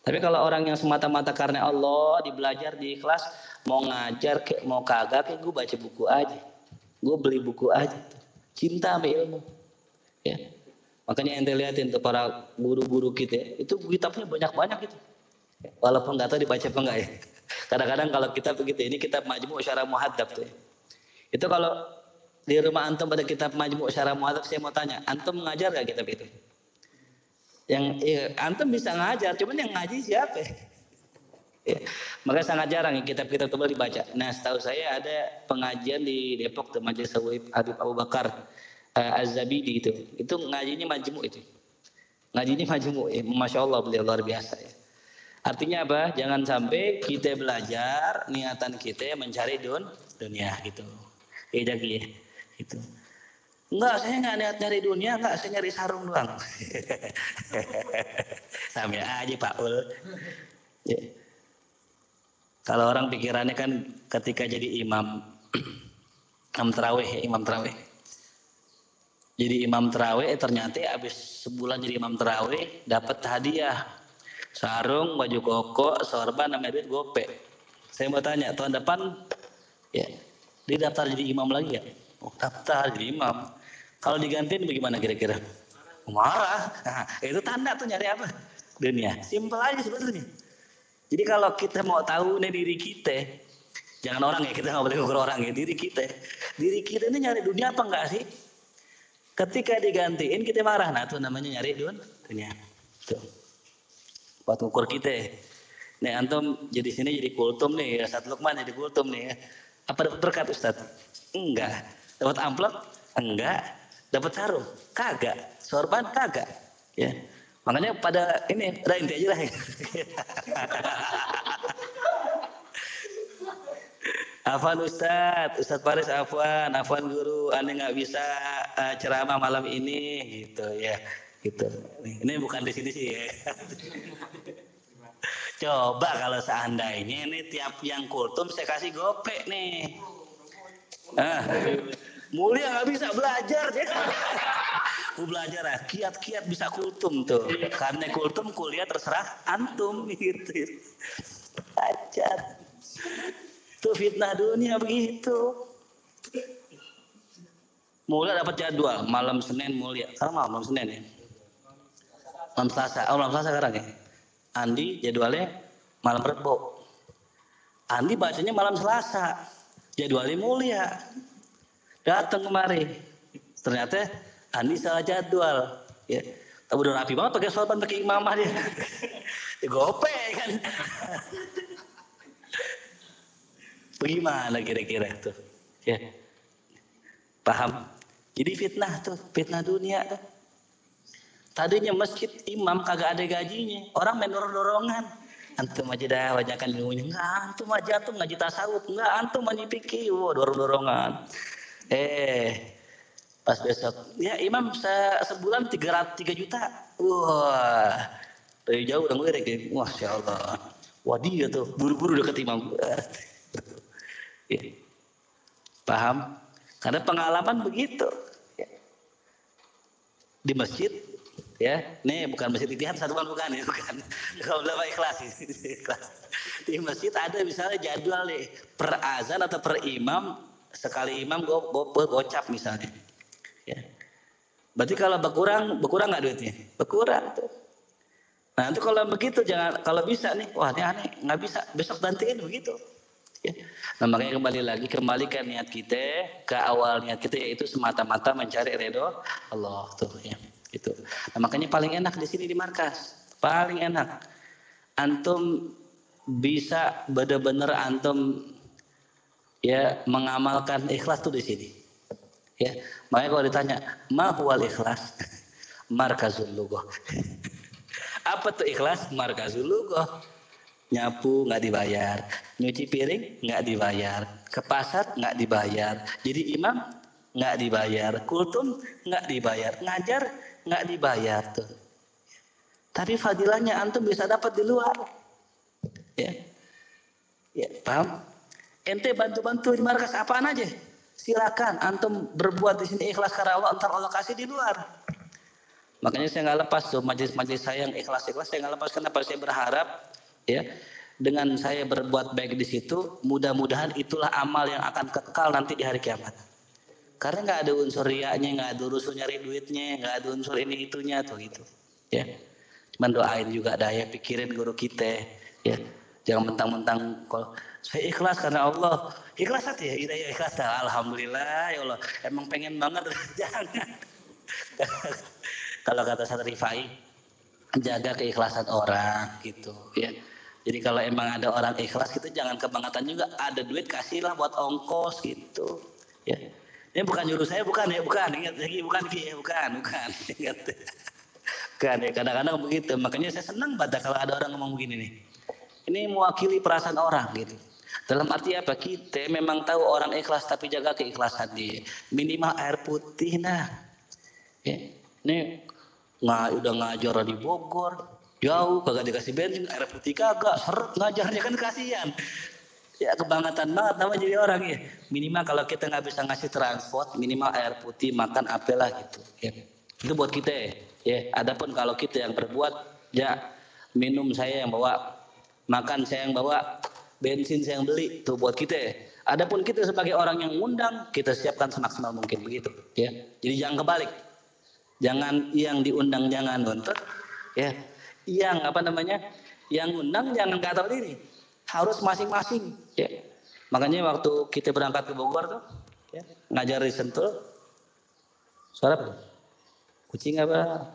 Tapi kalau orang yang semata-mata karena Allah dibelajar di kelas mau ngajar kayak mau kagak kayak gue baca buku aja. Gue beli buku aja. cinta sama ilmu. Ya. Makanya ente lihatin tuh para guru-guru kita, itu kitabnya banyak-banyak itu. Walaupun nggak tahu dibaca apa enggak ya. *laughs* Kadang-kadang kalau kita begitu, ini kitab majmu syarah muhadzab tuh. Ya. Itu kalau di rumah antum pada kitab majmu syarah muhadzab, saya mau tanya, antum mengajar gak kitab itu? Yang ya, antum bisa ngajar, cuman yang ngaji siapa? *laughs* Ya. Makanya sangat jarang ya kitab-kitab tebal dibaca. Nah, setahu saya ada pengajian di Depok tuh Majelis Habib Abu Bakar uh, Az-Zabidi itu. Itu ngajinya majmu itu. Ngajinya majmu. Ya. Masya Allah beliau luar biasa ya. Artinya apa? Jangan sampai kita belajar niatan kita mencari dun dunia gitu. Iya ya. Gitu. Enggak, saya enggak niat nyari dunia, enggak, saya nyari sarung doang. *laughs* Sama aja Pak Ul. Ya. Kalau orang pikirannya kan ketika jadi imam, *clears throat* imam terawih ya, imam terawih jadi imam terawih ternyata habis sebulan jadi imam terawih dapat hadiah sarung baju koko sorban nama duit gope. Saya mau tanya tahun depan ya dia daftar jadi imam lagi ya oh, daftar jadi imam. Kalau digantiin bagaimana kira-kira? Marah. Nah, *laughs* itu tanda tuh nyari apa? Dunia. Simpel aja sebetulnya. Jadi kalau kita mau tahu nih diri kita jangan orang ya kita nggak boleh ukur orang ya diri kita. Diri kita ini nyari dunia apa enggak sih? Ketika digantiin kita marah. Nah itu namanya nyari dunia. Tuh. Buat ukur kita. Nih antum jadi sini jadi kultum nih. Ya, Ustaz Lukman jadi kultum nih. Apa dapat berkat Ustaz? Enggak. Dapat amplop? Enggak. Dapat sarung? Kagak. Sorban? Kagak. Ya. Makanya pada ini, udah inti aja lah. *laughs* Afan Ustadz, Ustadz Paris Afwan, Afwan Guru, Anda nggak bisa uh, ceramah malam ini, gitu ya, gitu. Ini bukan di sini sih ya. Coba kalau seandainya ini tiap yang kultum saya kasih gopek nih. Ah, mulia nggak bisa belajar. Aku belajar ya, kiat-kiat bisa kultum tuh. Karena kultum kuliah terserah antum gitu. Ajar. Itu fitnah dunia begitu. Mulia dapat jadwal malam Senin mulia. Sekarang malam Senin ya. Malam Selasa. Oh malam Selasa sekarang ya. Andi jadwalnya malam Rebo. Andi bacanya malam Selasa. Jadwalnya mulia. Datang kemari. Ternyata Andi salah jadwal. Ya. Tapi udah rapi banget pakai sorban pakai imamah dia. *laughs* ya gope kan. *laughs* Bagaimana kira-kira itu? Ya. Paham? Jadi fitnah tuh, fitnah dunia tuh. Tadinya masjid imam kagak ada gajinya, orang main dorong-dorongan. Antum aja dah wajakan ilmunya. Enggak, antum aja tuh ngaji tasawuf. Enggak, antum ngaji fikih. Wah, dorong-dorongan. Eh, pas besok, ya imam se sebulan tiga tiga juta. Wah, dari jauh udah ngelirik ya. Wah, Allah. Wah dia tuh buru-buru deket imam. *laughs* Ya. Paham? Karena pengalaman begitu. Ya. Di masjid, ya, ini bukan masjid itihad satu bukan ya, bukan. *laughs* Kalau berapa *laughs* ikhlas. Di masjid ada misalnya jadwal nih, per azan atau per imam, sekali imam go, go, go, gocap misalnya. Ya. Berarti kalau berkurang, berkurang nggak duitnya? Berkurang tuh. Nah itu kalau begitu jangan kalau bisa nih, wah ini aneh nggak bisa besok gantiin begitu. Ya. Nah makanya kembali lagi kembalikan niat kita ke awal niat kita yaitu semata-mata mencari ridho Allah tuh ya itu. Nah makanya paling enak di sini di markas. Paling enak. Antum bisa benar-benar antum ya mengamalkan ikhlas tuh di sini. Ya makanya kalau ditanya mahwal ikhlas? *laughs* Markazul lugoh *laughs* apa tuh ikhlas? Markazul lugoh nyapu nggak dibayar, nyuci piring nggak dibayar, ke pasar nggak dibayar, jadi imam nggak dibayar, kultum nggak dibayar, ngajar nggak dibayar tuh. Tapi fadilahnya antum bisa dapat di luar. Ya. Ya, paham? Ente bantu-bantu di markas apaan aja. Silakan antum berbuat di sini ikhlas karena Allah, entar Allah kasih di luar. Makanya saya nggak lepas tuh majelis-majelis saya yang ikhlas-ikhlas saya nggak lepas kenapa saya berharap ya dengan saya berbuat baik di situ mudah-mudahan itulah amal yang akan kekal nanti di hari kiamat Karena nggak ada unsur riaknya, nggak ada unsur nyari duitnya, nggak ada unsur ini itunya tuh itu. Ya. Cuman doain juga dah ya pikirin guru kita ya. Jangan mentang-mentang kalau saya ikhlas karena Allah. Ikhlas hati ya, ya ikhlas dah. Alhamdulillah ya Allah. Emang pengen banget *laughs* jangan. kalau kata Sat Rifai, jaga keikhlasan orang gitu ya. Jadi kalau emang ada orang ikhlas gitu jangan kebangetan juga. Ada duit kasihlah buat ongkos gitu. Ya. Ini bukan nyuruh saya, bukan ya, bukan. Ingat lagi, bukan ya, bukan, bukan. *laughs* Ingat. Bukan ya, kadang-kadang begitu. Makanya saya senang pada kalau ada orang ngomong begini nih. Ini mewakili perasaan orang gitu. Dalam arti apa? Kita memang tahu orang ikhlas tapi jaga keikhlasan dia. Minimal air putih nah. Ya. Ini nggak udah ngajar di Bogor, jauh kagak dikasih bensin, air putih kagak, seret ngajarnya kan kasihan ya kebangetan banget nama jadi orang ya. Minimal kalau kita nggak bisa ngasih transport minimal air putih makan apalah gitu ya. Itu buat kita ya, ya adapun kalau kita yang berbuat ya minum saya yang bawa makan saya yang bawa bensin saya yang beli tuh buat kita. Ya. adapun kita sebagai orang yang undang kita siapkan semaksimal mungkin begitu ya. Jadi jangan kebalik. Jangan yang diundang jangan nuntut ya. Yang apa namanya yang undang jangan kata diri harus masing-masing. Ya. Makanya waktu kita berangkat ke Bogor tuh ya, ngajar di Sentul suara apa? Kucing apa?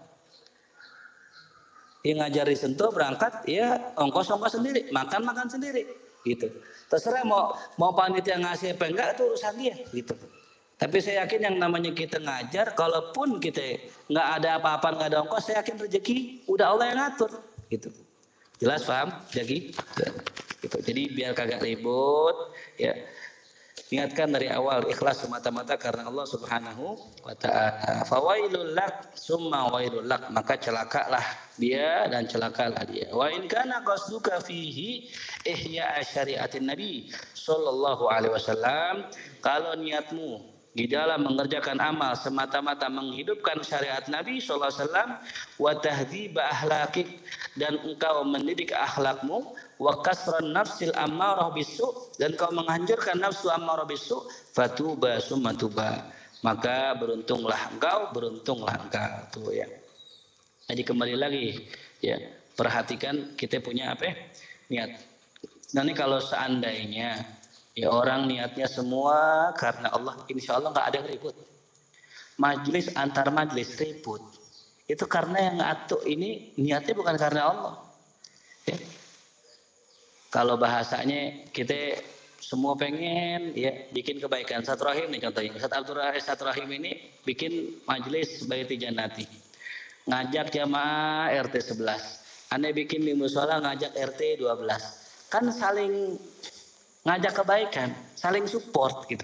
Yang ngajar di Sentul berangkat ya ongkos-ongkos sendiri makan makan sendiri gitu. Terserah mau mau panitia ngasih apa enggak itu urusan dia gitu. Tapi saya yakin yang namanya kita ngajar, kalaupun kita nggak ada apa-apa, nggak ada ongkos, saya yakin rezeki udah Allah yang ngatur, gitu. Jelas paham, Jaki? Gitu. Jadi biar kagak ribut, ya. Ingatkan dari awal ikhlas semata-mata karena Allah Subhanahu wa taala. Fawailul lak summa wailul lak, maka celakalah dia dan celakalah dia. Wa in kana qasduka fihi ihya syariatin Nabi sallallahu alaihi wasallam, kalau niatmu di dalam mengerjakan amal semata-mata menghidupkan syariat Nabi SAW wa tahdhiba ahlakik dan engkau mendidik akhlakmu wa kasran nafsil ammarah bisu dan kau menghancurkan nafsu ammarah bisu fatuba sumatuba maka beruntunglah engkau beruntunglah engkau tuh ya jadi kembali lagi ya perhatikan kita punya apa ya? niat nanti kalau seandainya Ya orang niatnya semua karena Allah, insya Allah nggak ada ribut. Majlis antar majlis ribut. Itu karena yang ngatur ini niatnya bukan karena Allah. Ya. Kalau bahasanya kita semua pengen ya bikin kebaikan. Satu rahim nih contohnya. Satu Abdul Rahim, Satu Rahim ini bikin majlis Baiti Janati. Ngajak jamaah RT 11. Aneh bikin di musola ngajak RT 12. Kan saling ngajak kebaikan, saling support gitu.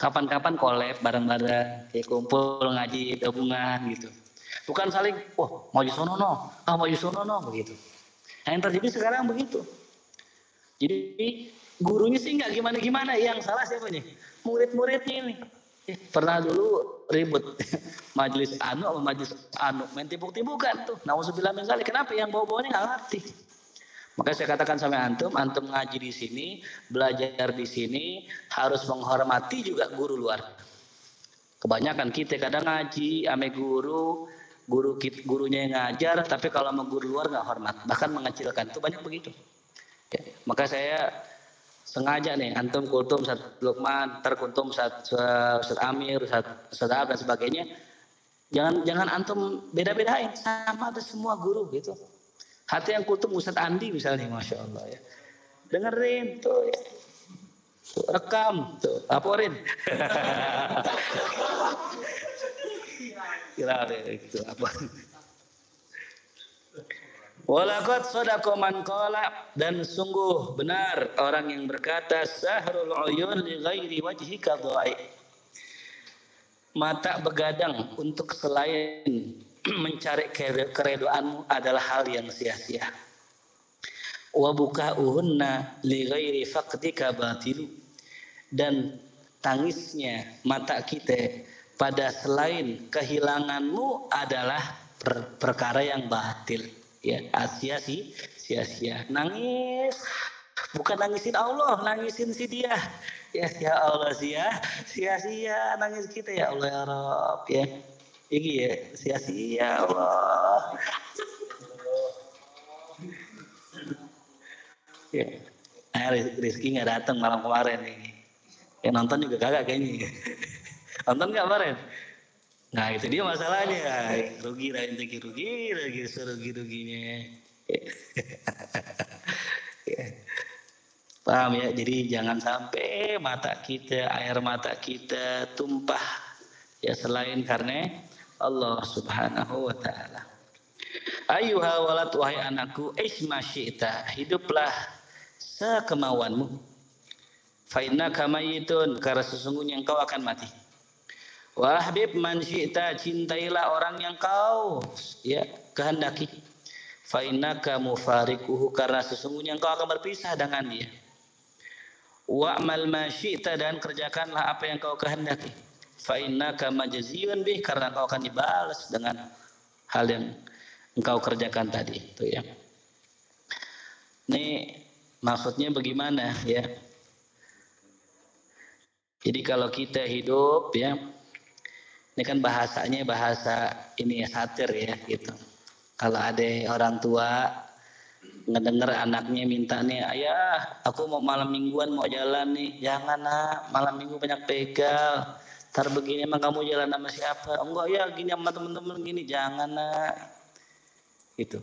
Kapan-kapan collab bareng-bareng, kayak kumpul ngaji gabungan gitu. Bukan saling, wah mau di sono no, ah mau di sono no begitu. Nah, yang terjadi sekarang begitu. Jadi gurunya sih nggak gimana-gimana, yang salah siapa nih? Murid-muridnya ini. Eh, pernah dulu ribut *laughs* majelis anu sama majelis anu main tibuk-tibukan tuh. Nauzubillah min Kenapa yang bawa-bawanya nggak ngerti. Maka saya katakan sama antum, antum ngaji di sini, belajar di sini, harus menghormati juga guru luar. Kebanyakan kita kadang ngaji, ame guru, guru gurunya yang ngajar, tapi kalau sama guru luar nggak hormat, bahkan mengecilkan. Itu banyak begitu. Ya, maka saya sengaja nih, antum kultum, Ustaz Lukman, terkuntum Ustaz, Ustaz Amir, Ustaz, Ustaz dan sebagainya. Jangan jangan antum beda-bedain, sama ada semua guru gitu. Hati yang kultum Ustaz Andi misalnya, Masya Allah ya. Dengerin tuh ya. rekam tuh, laporin. *laughs* Kira itu apa? Walakot sodako man dan sungguh benar orang yang berkata sahrul uyun li ghairi wajhika. Mata begadang untuk selain *clears throat* mencari keredoanmu adalah hal yang sia-sia. Wa buka'uhunna li ghairi faqdika batilu. Dan tangisnya mata kita pada selain kehilanganmu adalah per perkara yang batil. Ya, sia-sia, sia-sia. Nangis Bukan nangisin Allah, nangisin si dia. Ya, ya Allah sia, sia-sia nangis kita ya Allah ya Rob ya. Ini ya, sia-sia Allah. Ya. Nah, Rizky nggak datang malam kemarin ini. Yang nonton juga kagak kayaknya. nonton nggak kemarin? Nah itu dia masalahnya. Rugi lah inti rugi lagi serugi ruginya. Paham ya? Jadi jangan sampai mata kita, air mata kita tumpah ya selain karena Allah Subhanahu wa taala. Ayuha walad wahai anakku, isma syi'ta, hiduplah sekemauanmu. Fa innaka mayitun, karena sesungguhnya engkau akan mati. Wahbib man syi'ta, cintailah orang yang kau ya kehendaki. Fa innaka mufarikuhu, karena sesungguhnya engkau akan berpisah dengan dia. Wa'mal ma syi'ta dan kerjakanlah apa yang kau kehendaki. Fa innaka majziyun bih, karena engkau akan dibalas dengan hal yang engkau kerjakan tadi itu ya. Ini maksudnya bagaimana ya? Jadi kalau kita hidup ya, ini kan bahasanya bahasa ini ya satir ya gitu. Kalau ada orang tua ngedenger anaknya minta nih, ayah aku mau malam mingguan mau jalan nih, jangan nak. Malam minggu banyak begal. Ntar begini emang kamu jalan sama siapa? Enggak ya gini sama temen-temen gini, jangan nak. Itu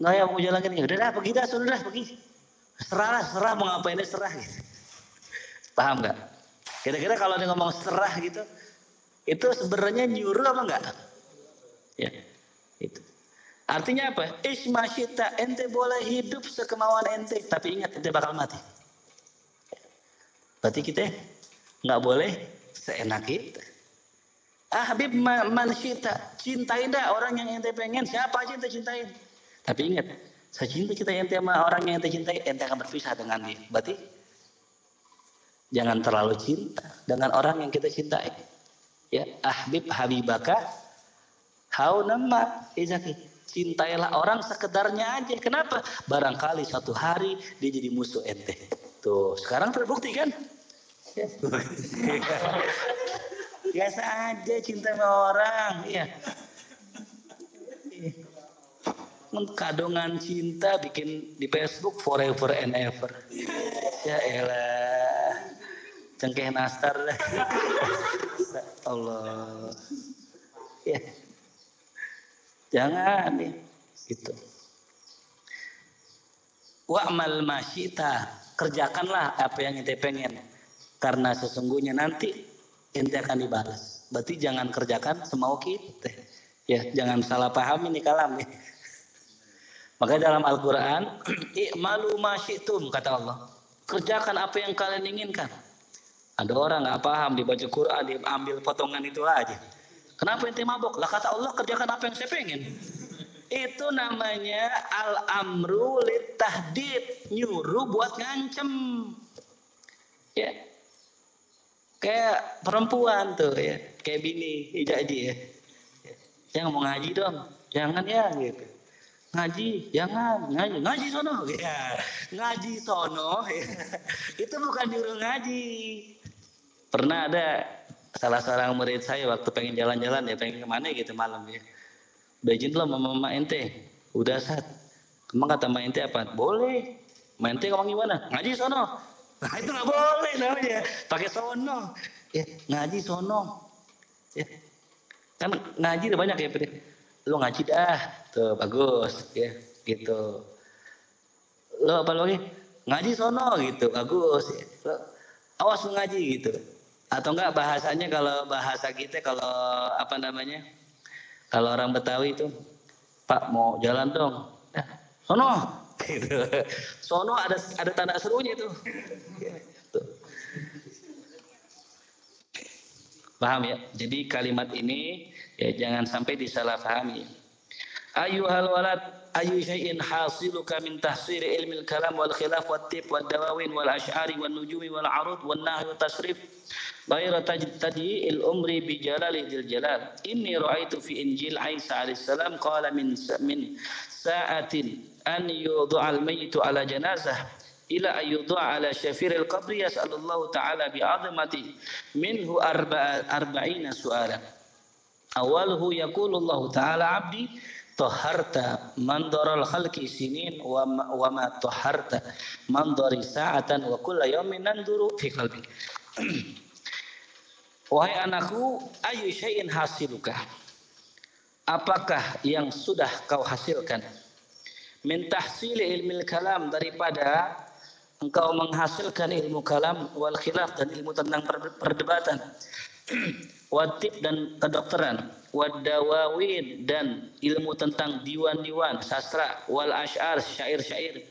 nggak ya mau jalan gini. Udah dah pergi dah. Sudah dah pergi. Serah serah mau ngapain? Serah. Gitu. paham nggak? Kira-kira kalau dia ngomong serah gitu itu sebenarnya nyuruh apa enggak ya itu artinya apa ismasyita ente boleh hidup sekemauan ente tapi ingat ente bakal mati berarti kita nggak boleh seenak kita Ah Habib man cinta, cintai dah orang yang ente pengen, siapa aja ente cintain. Tapi ingat, secinta kita ente sama orang yang ente cintai, ente akan berpisah dengan dia. Berarti jangan terlalu cinta dengan orang yang kita cintai. Ya, ahbib habibaka hau nama izaki. Cintailah orang sekedarnya aja. Kenapa? Barangkali satu hari dia jadi musuh ente. Tuh, sekarang terbukti kan? Ya. *laughs* Biasa aja cinta sama orang, ya. Kadongan cinta bikin di Facebook forever and ever. Ya elah. Cengkeh nastar *laughs* Allah. Ya. Jangan ya. Gitu. Wa'mal masyita. Kerjakanlah apa yang kita pengen. Karena sesungguhnya nanti ente akan dibalas. Berarti jangan kerjakan semau kita. Ya, jangan salah paham ini kalam ya. Maka dalam Al-Qur'an, *clears throat* "I'malu ma syi'tum," kata Allah. Kerjakan apa yang kalian inginkan. Ada orang nggak paham dibaca Quran, diambil potongan itu aja. Kenapa ente mabok? Lah kata Allah kerjakan apa yang saya pengen. Itu namanya al-amru tahdid, nyuruh buat ngancem. Ya, kayak perempuan tuh ya kayak bini jadi ya yang mau ngaji dong jangan ya gitu ngaji jangan ngaji ngaji sono ya ngaji sono ya. itu bukan nyuruh ngaji pernah ada salah seorang murid saya waktu pengen jalan-jalan ya pengen ke mana gitu malam ya udah izin belum sama mama ente udah saat emang kata mama ente apa boleh mama ente ngomong gimana ngaji sono Nah itu nggak boleh namanya. Pakai sono. Ya, ngaji sono. Ya. Kan ngaji udah banyak ya. Lo ngaji dah. Tuh bagus. Ya gitu. Lo apa lagi? Ngaji sono gitu. Bagus. Ya. Lo, awas lo ngaji gitu. Atau enggak bahasanya kalau bahasa kita kalau apa namanya? Kalau orang Betawi itu Pak mau jalan dong. Ya, sono *laughs* gitu. Sono ada ada tanda serunya itu. Paham ya? Jadi kalimat ini ya jangan sampai disalahpahami. Ayuhal walad ayu syai'in hasiluka min tahsir ilmi al-kalam wal khilaf wat tib wad dawawin wal ash'ari wan nujumi wal arud wan nahy wa tasrif غير تجتدي الأمر بجلال ذي الجلال. إني رأيت في إنجيل عيسى عليه السلام قال من من ساعة أن يوضع الميت على جنازة إلى أن يوضع على شفير القبر يسأل الله تعالى بعظمته منه أربع أربعين سؤالا. أوله يقول الله تعالى عبدي طهرت منظر الخلق سنين وما, وما طهرت منظر ساعة وكل يوم ننظر في قلبك *clears throat* Wahai anakku, ayu syai'in hasiluka? Apakah yang sudah kau hasilkan? Min tahsili ilmi kalam daripada engkau menghasilkan ilmu kalam wal khilaf dan ilmu tentang perdebatan *clears throat* watib dan kedokteran wadawawin dan ilmu tentang diwan-diwan sastra wal ash'ar syair-syair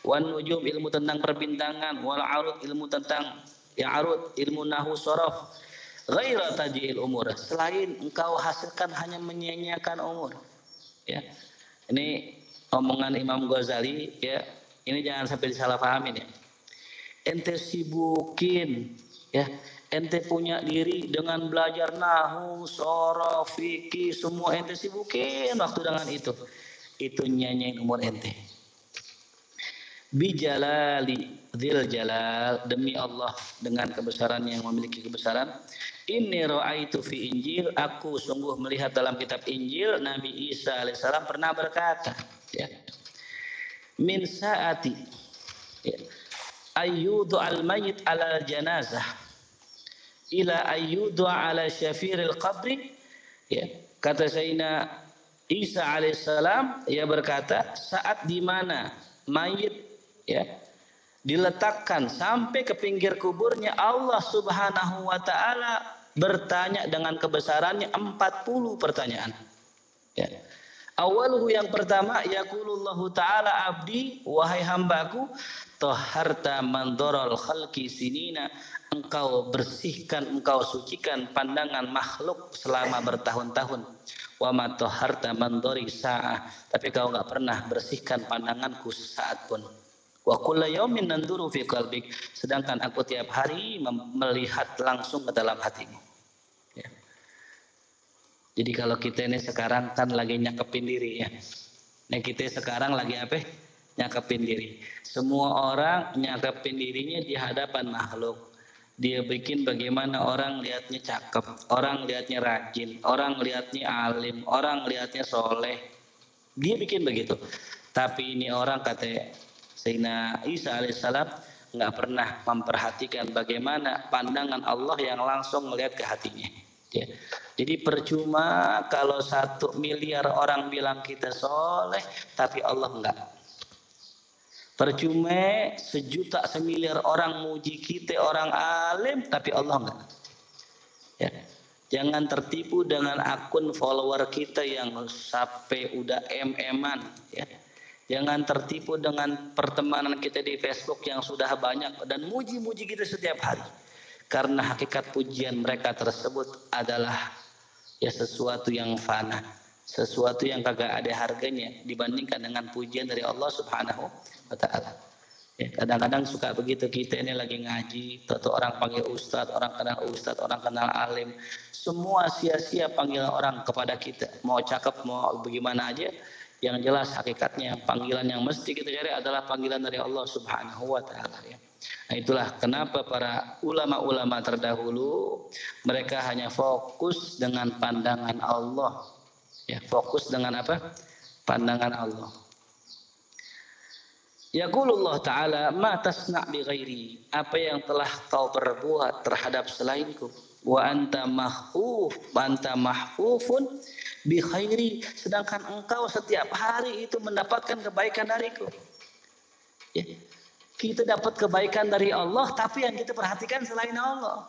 wan nujum ilmu tentang perbintangan wal arud ilmu tentang ya arud ilmu nahu sorof ghaira tajil umur selain engkau hasilkan hanya menyia-nyiakan umur ya ini omongan Imam Ghazali ya ini jangan sampai disalahpahamin ya. Ente sibukin ya, ente punya diri dengan belajar nahu, sorof, fikih, semua ente sibukin waktu dengan itu. Itu nyanyiin umur ente. Bijalali dzil jalal demi Allah dengan kebesaran yang memiliki kebesaran. Ini itu fi Injil, aku sungguh melihat dalam kitab Injil Nabi Isa alaihissalam pernah berkata, ya min saati ya. ayyudu al mayit ala janazah ila ayyudu ala syafiril qabri ya kata Sayyidina Isa alaihissalam ia berkata saat di mana mayit ya diletakkan sampai ke pinggir kuburnya Allah Subhanahu wa taala bertanya dengan kebesarannya 40 pertanyaan. Ya. Awaluhu yang pertama yaqulullahu taala abdi wahai hambaku taharta mandorol khalqi sinina. Engkau bersihkan engkau sucikan pandangan makhluk selama bertahun-tahun. Wa ma taharta mandori sa'ah. Tapi kau enggak pernah bersihkan pandanganku sesaat pun wa kullu yaumin nanduru fi qalbik sedangkan aku tiap hari melihat langsung ke dalam hatimu jadi kalau kita ini sekarang kan lagi nyakepin diri ya. Nah kita sekarang lagi apa? Nyakepin diri. Semua orang nyakepin dirinya di hadapan makhluk. Dia bikin bagaimana orang lihatnya cakep, orang lihatnya rajin, orang lihatnya alim, orang lihatnya soleh. Dia bikin begitu. Tapi ini orang kata Sayyidina Isa alaihissalam nggak pernah memperhatikan bagaimana pandangan Allah yang langsung melihat ke hatinya. Ya. Jadi percuma kalau satu miliar orang bilang kita soleh, tapi Allah enggak. Percuma sejuta semiliar orang muji kita orang alim, tapi Allah enggak. Ya. Jangan tertipu dengan akun follower kita yang sampai udah em-eman. Ya. Jangan tertipu dengan pertemanan kita di Facebook yang sudah banyak dan muji-muji kita setiap hari. Karena hakikat pujian mereka tersebut adalah ya sesuatu yang fana sesuatu yang kagak ada harganya dibandingkan dengan pujian dari Allah Subhanahu wa taala. Ya, kadang-kadang suka begitu kita ini lagi ngaji, atau orang panggil ustadz, orang kenal ustadz, orang kenal alim, semua sia-sia panggil orang kepada kita, mau cakep mau bagaimana aja, yang jelas hakikatnya panggilan yang mesti kita cari adalah panggilan dari Allah Subhanahu wa taala ya. Nah itulah kenapa para ulama-ulama terdahulu mereka hanya fokus dengan pandangan Allah. Ya, fokus dengan apa? Pandangan Allah. Yaqulullah Ta'ala ma tasna' bi ghairi apa yang telah kau perbuat terhadap selainku wa anta mahfuf anta mahfufun bi khairi sedangkan engkau setiap hari itu mendapatkan kebaikan dariku ya kita dapat kebaikan dari Allah, tapi yang kita perhatikan selain Allah.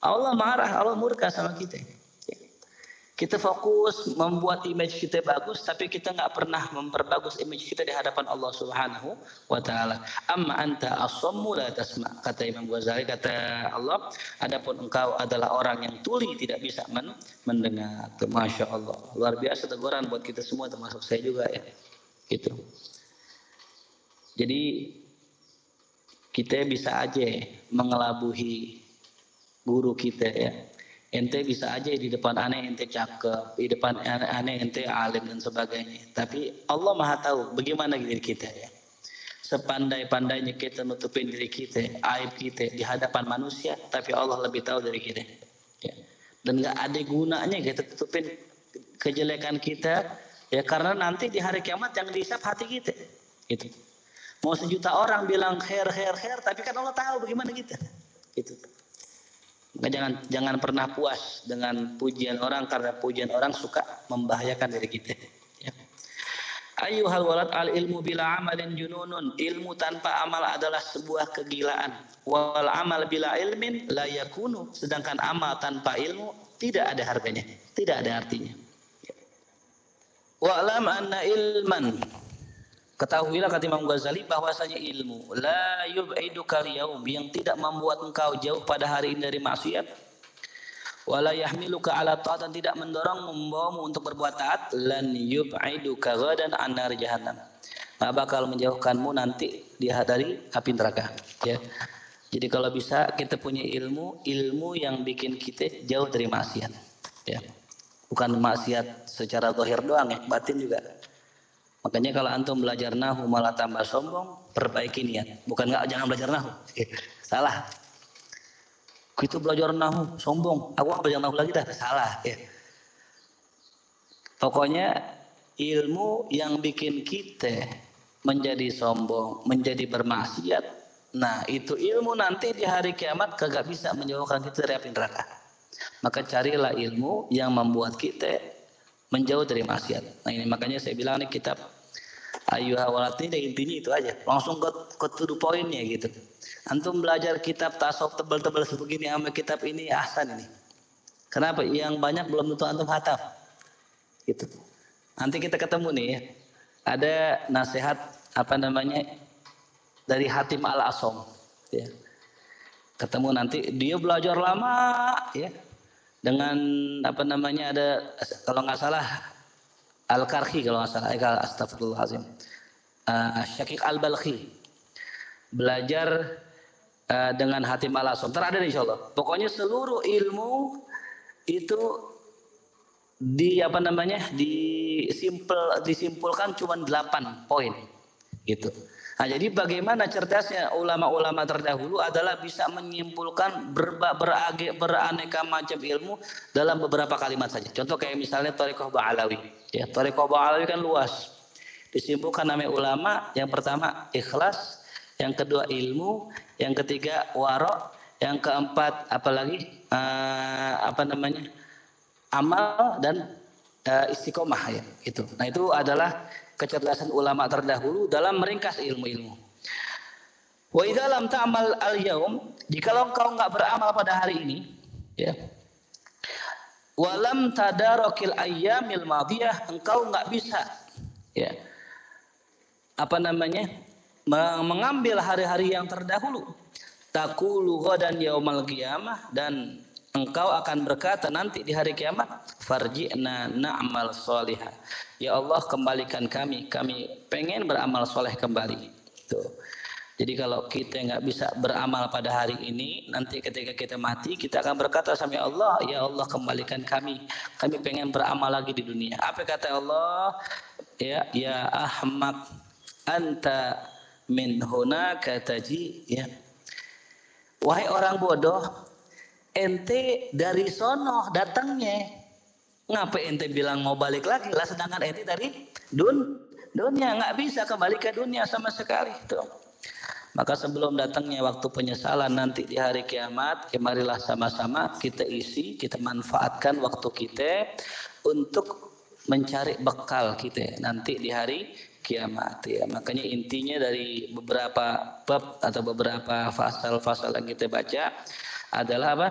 Allah marah, Allah murka sama kita. Kita fokus membuat image kita bagus, tapi kita nggak pernah memperbagus image kita di hadapan Allah Subhanahu wa taala. Amma anta asammu la tasma. Kata Imam Ghazali kata Allah, adapun engkau adalah orang yang tuli tidak bisa men mendengar. Masya Allah. Luar biasa teguran buat kita semua termasuk saya juga ya. Gitu. Jadi kita bisa aja mengelabuhi guru kita ya. Ente bisa aja di depan aneh ente cakep, di depan aneh ente alim dan sebagainya. Tapi Allah Maha tahu bagaimana diri kita ya. sepandai-pandainya kita nutupin diri kita, aib kita di hadapan manusia, tapi Allah lebih tahu dari kita. Ya. Dan nggak ada gunanya kita tutupin kejelekan kita, ya karena nanti di hari kiamat yang dihisap hati kita. Itu. Mau sejuta orang bilang khair, khair, khair, tapi kan Allah tahu bagaimana kita. Itu. Maka jangan jangan pernah puas dengan pujian orang karena pujian orang suka membahayakan diri kita. Ayuhal walad al ilmu bila amalin jununun. Ilmu tanpa amal adalah sebuah kegilaan. Wal amal bila ilmin la yakunu. Sedangkan amal tanpa ilmu tidak ada harganya. Tidak ada artinya. Wa'lam anna ilman. Ketahuilah kata Imam Ghazali bahwasanya ilmu la yub'idu yaum yang tidak membuat engkau jauh pada hari ini dari maksiat. Wala yahmiluka ala ta'at dan tidak mendorong membawamu untuk berbuat taat. Lan yub'iduka ghadan an nar jahannam. Nah, bakal menjauhkanmu nanti dia dari api neraka ya. Jadi kalau bisa kita punya ilmu ilmu yang bikin kita jauh dari maksiat ya. Bukan maksiat secara zahir doang ya batin juga makanya kalau antum belajar nahu malah tambah sombong perbaiki niat bukan nggak jangan belajar nahu *laughs* salah kita belajar nahu, sombong. Aku nggak belajar nahu lagi dah, salah. Ya. Pokoknya ilmu yang bikin kita menjadi sombong, menjadi bermaksiat. Nah itu ilmu nanti di hari kiamat kagak bisa menjauhkan kita dari api neraka. Maka carilah ilmu yang membuat kita menjauh dari maksiat. Nah ini makanya saya bilang nih kitab Ayu Hawalat ini intinya itu aja. Langsung ke, ke to poinnya gitu. Antum belajar kitab tasawuf tebal-tebal sebegini sama kitab ini ahsan ini. Kenapa? Yang banyak belum tentu antum hatam. Gitu. Nanti kita ketemu nih ya. Ada nasihat apa namanya dari Hatim Al Asom. Ya. Ketemu nanti dia belajar lama ya dengan apa namanya ada kalau nggak salah Al Karhi kalau nggak salah, eh, astagfirullahaladzim. Uh, Syakik Al Balkhi belajar uh, dengan hati malasom. Terada insya Allah. Pokoknya seluruh ilmu itu di apa namanya disimpul disimpulkan cuma 8 poin gitu. Nah, jadi bagaimana cerdasnya ulama-ulama terdahulu adalah bisa menyimpulkan berba, berage, beraneka macam ilmu dalam beberapa kalimat saja. Contoh kayak misalnya Tariqah Ba'alawi. Ya, Tariqah Ba'alawi kan luas. Disimpulkan namanya ulama yang pertama ikhlas, yang kedua ilmu, yang ketiga warok, yang keempat apalagi uh, apa namanya amal dan uh, istiqomah ya itu. Nah itu adalah kecerdasan ulama terdahulu dalam meringkas ilmu-ilmu. Wa idza lam ta'mal al-yaum, jikalau kau enggak beramal pada hari ini, ya. Walam tadarakil ayyamil madiyah, engkau enggak bisa ya. Apa namanya? mengambil hari-hari yang terdahulu. Takulu dan yaumal qiyamah dan engkau akan berkata nanti di hari kiamat farji'na na'mal solihah ya Allah kembalikan kami. Kami pengen beramal soleh kembali. Tuh jadi kalau kita nggak bisa beramal pada hari ini nanti ketika kita mati kita akan berkata sama Allah ya Allah kembalikan kami. Kami pengen beramal lagi di dunia. Apa kata Allah? Ya ya Ahmad anta min hunaka taji. Ya. Wahai orang bodoh ente dari sono datangnya. Ngapa ente bilang mau balik lagi lah sedangkan ente dari dun dunia. Nggak bisa kembali ke dunia sama sekali tuh. Maka sebelum datangnya waktu penyesalan nanti di hari kiamat, kemarilah sama-sama kita isi, kita manfaatkan waktu kita untuk mencari bekal kita nanti di hari kiamat ya. Makanya intinya dari beberapa bab atau beberapa pasal-pasal yang kita baca adalah apa?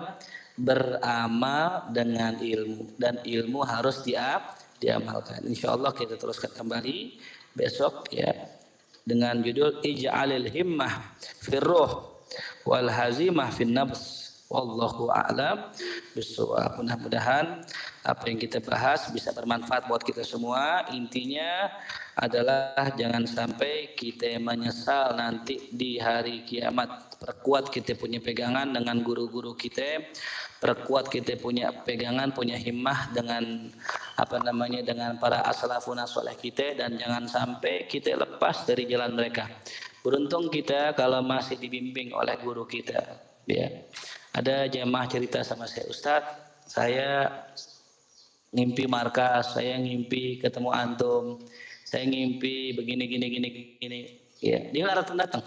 Beramal dengan ilmu dan ilmu harus diap, diamalkan. Insya Allah kita teruskan kembali besok ya dengan judul Ij'alil himmah firruh wal hazimah fin nafs wallahu a'lam. Mudah-mudahan apa yang kita bahas bisa bermanfaat buat kita semua. Intinya adalah jangan sampai kita menyesal nanti di hari kiamat. Perkuat kita punya pegangan dengan guru-guru kita, perkuat kita punya pegangan, punya himmah dengan apa namanya dengan para asalafun soleh kita dan jangan sampai kita lepas dari jalan mereka. Beruntung kita kalau masih dibimbing oleh guru kita, ya. Ada jemaah cerita sama saya, Ustadz, saya ngimpi markas, saya ngimpi ketemu antum, saya ngimpi begini gini gini gini. Ya, dia nggak datang datang.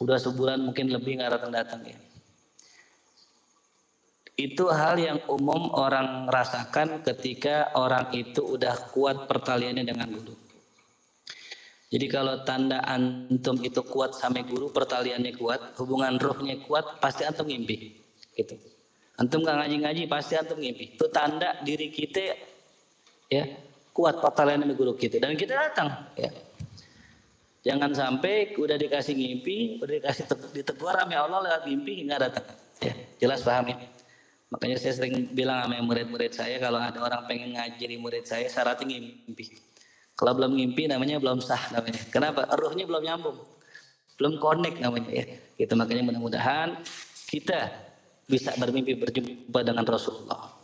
Udah sebulan mungkin lebih nggak datang datang ya. Itu hal yang umum orang rasakan ketika orang itu udah kuat pertaliannya dengan guru. Jadi kalau tanda antum itu kuat sama guru, pertaliannya kuat, hubungan rohnya kuat, pasti antum ngimpi. Gitu. Antum nggak ngaji-ngaji, pasti antum ngimpi. Itu tanda diri kita ya kuat sama guru kita dan kita datang. Ya. Jangan sampai udah dikasih ngimpi, udah dikasih ditegur sama Allah lewat mimpi nggak datang. Ya, jelas paham ya. Makanya saya sering bilang sama murid-murid saya kalau ada orang pengen ngajari murid saya syaratnya ngimpi. Kalau belum ngimpi namanya belum sah namanya. Kenapa? Ruhnya belum nyambung. Belum connect namanya ya. Gitu makanya mudah-mudahan kita bisa bermimpi berjumpa dengan Rasulullah.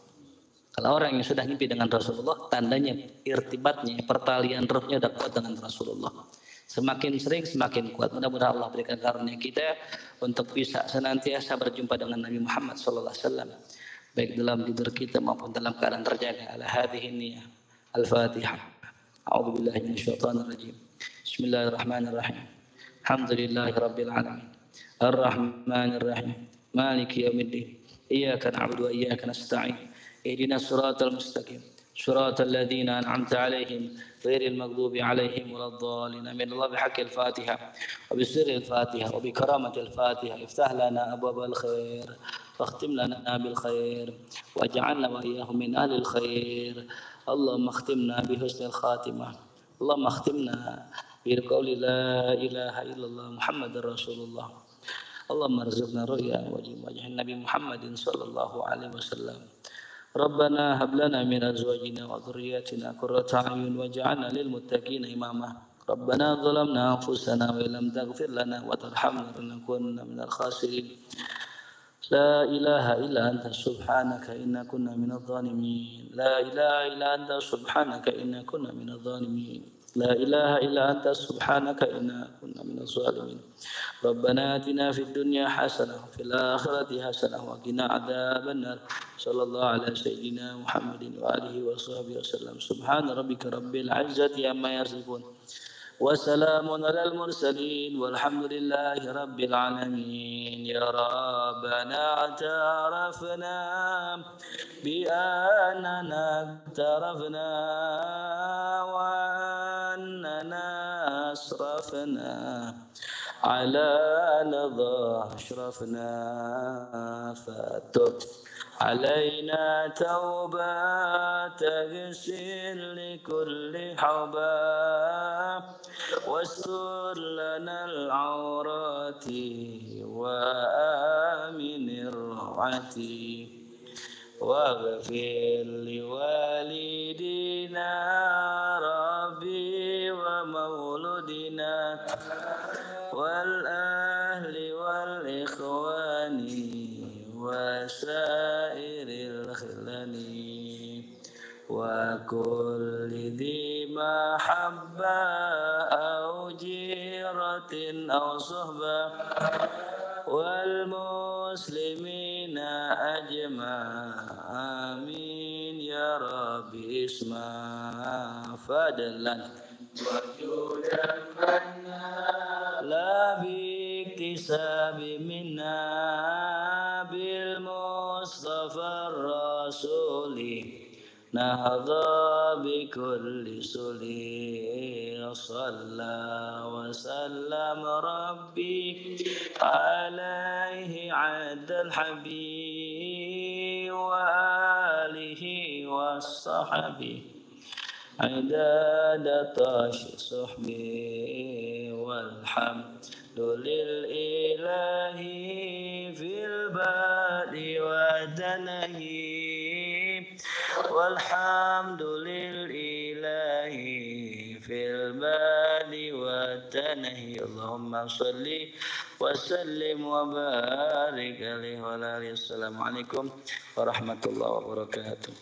Kalau orang yang sudah mimpi dengan Rasulullah, tandanya irtibatnya, pertalian rohnya sudah kuat dengan Rasulullah. Semakin sering, semakin kuat. Mudah-mudahan Allah berikan karunia kita untuk bisa senantiasa berjumpa dengan Nabi Muhammad SAW. Baik dalam tidur kita maupun dalam keadaan terjaga. Al-Hadihiniya. Al-Fatihah. A'udhu billahi minasyaitanir rajim. Bismillahirrahmanirrahim. Alhamdulillahi rabbil alamin. Ar-Rahmanir Rahim. Maliki yaumiddin. Iyyaka na'budu wa iyyaka nasta'in. اهدنا الصراط المستقيم. صراط الذين أنعمت عليهم غير المغضوب عليهم ولا الضالين. من الله بحق الفاتحة وبسر الفاتحة وبكرامة الفاتحة. افتح لنا أبواب الخير واختم لنا بالخير واجعلنا وإياهم من أهل الخير. اللهم اختمنا بحسن الخاتمة. اللهم اختمنا بقول لا إله إلا الله محمد رسول الله. اللهم ارزقنا رؤيا وجه النبي محمد صلى الله عليه وسلم. ربنا هب لنا من أزواجنا وذرياتنا قرة أعين واجعلنا للمتقين إماما. ربنا ظلمنا أنفسنا وإن لم تغفر لنا وترحمنا لنكونن من الخاسرين. لا إله إلا أنت سبحانك إنا كنا من الظالمين. لا إله إلا أنت سبحانك إنا كنا من الظالمين. لا إله إلا أنت سبحانك إنا كنا من الظالمين. ربنا آتنا في الدنيا حسنة وفي الآخرة حسنة وقنا عذاب النار. صلى الله على سيدنا محمد وآله وصحبه وسلم. سبحان ربك رب العزة عما يصفون. وسلام على المرسلين. والحمد لله رب العالمين. يا ربنا اعترفنا بأننا اعترفنا وأننا أسرفنا على لظى أشرفنا فتب علينا توبة تغسل لكل حبا واستر لنا العورات وآمن الروعة. واغفر لوالدينا ومولدنا والأهل والإخوان وسائر الخلل وكل ذي محبة أو جيرة أو صحبة والمسلمين أجمع آمين. يا رب اسمع فضلا. وجودا منا لا باكتساب منا بالمصطفى الرسول. نهضى بكل سلي صلى وسلم ربي عليه عد الحبيب وآله والصحب عداد طاش صحبي والحمد للإله في البال والدنه والحمد لله في المال والتنهي اللهم صل وسلم وبارك عليه وعلى آله. السلام عليكم ورحمة الله وبركاته.